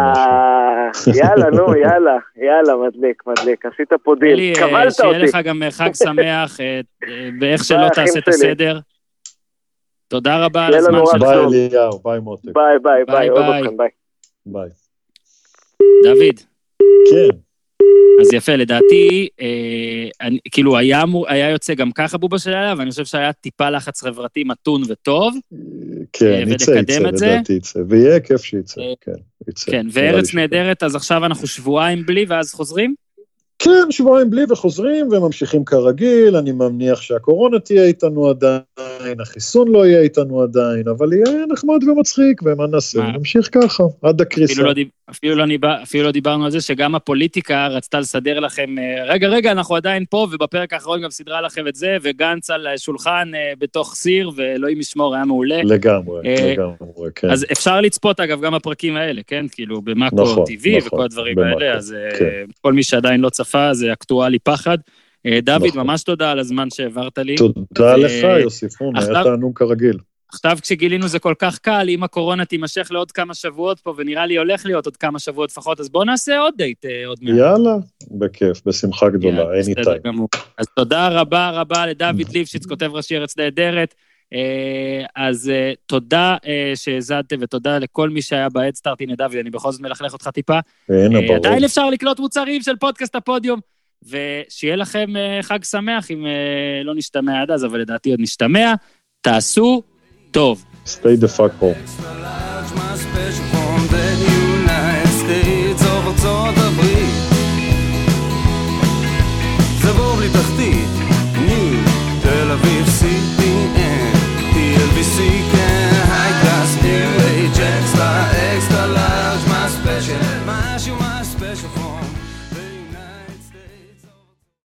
יאללה, נו, יאללה, יאללה, מדליק, מדליק, עשית פה דיל, אה, קבלת שיהיה אותי. לך גם חג שמח, אה, ואיך שלא תעשה את. הסדר. תודה רבה על שיהיה הזמן שלך. ביי. אליהו, ביי מותק, ביי, ביי, ביי, אוהב. אתכם, ביי. ביי. דוד, כן, אז יפה, לדעתי, אה, אני, כאילו, היה, אמור- היה יוצא גם ככה בובה של לילה, ואני חושב שהיה טיפה לחץ חברתי מתון וטוב. כן, אה, יצא, יצא. לדעתי יצא, ויהיה כיף שיצא, אה, כן, יצא. כן, וארץ. נהדרת, אז עכשיו אנחנו שבועיים בלי, ואז חוזרים? כן, שבועיים בלי וחוזרים וממשיכים כרגיל, אני מניח שהקורונה תהיה איתנו עדיין, החיסון לא יהיה איתנו עדיין, אבל יהיה נחמד ומצחיק, ומה נעשה? נמשיך ככה, עד הקריסה. אפילו לא, דיב, אפילו, לא ניבא, אפילו לא דיברנו על זה שגם הפוליטיקה רצתה לסדר לכם, אה, רגע, רגע, אנחנו עדיין פה, ובפרק האחרון גם סידרה לכם את זה, וגנץ על שולחן אה, בתוך סיר, ואלוהים ישמור, היה מעולה. לגמרי, אה, לגמרי, כן. אז אפשר לצפות, אגב, גם בפרקים האלה, כן? כאילו, במאקו נכון, TV נכון, וכל הדברים במאקו, האלה, אז אה, כן. כל מי שעדיין לא צפה, זה אקטואלי פחד. אה, דוד, נכון. ממש תודה על הזמן שהעברת לי. תודה ו- לך, יוסיפון, היה תענוג כרגיל. עכשיו כשגילינו זה כל כך קל, אם הקורונה תימשך לעוד כמה שבועות פה, ונראה לי הולך להיות עוד כמה שבועות לפחות, אז בואו נעשה עוד דייט אה, עוד מעט. יאללה, בכיף, בשמחה גדולה, אין איתי. אז תודה רבה רבה לדוד ליפשיץ, כותב ראשי ארץ נהדרת. אה, אז אה, תודה אה, שהאזנתם, ותודה לכל מי שהיה בהדסטארט. הנה, דוד, אני בכל זאת מלכלך אותך טיפה. אה, ברור. עדיין אפשר לקלוט מוצרים של פודקאסט הפודיום, ושיהיה לכם חג שמח, אם לא נשתמע עד אז, אבל לדעתי עוד נשתמע. תעשו טוב. stay the fuck home.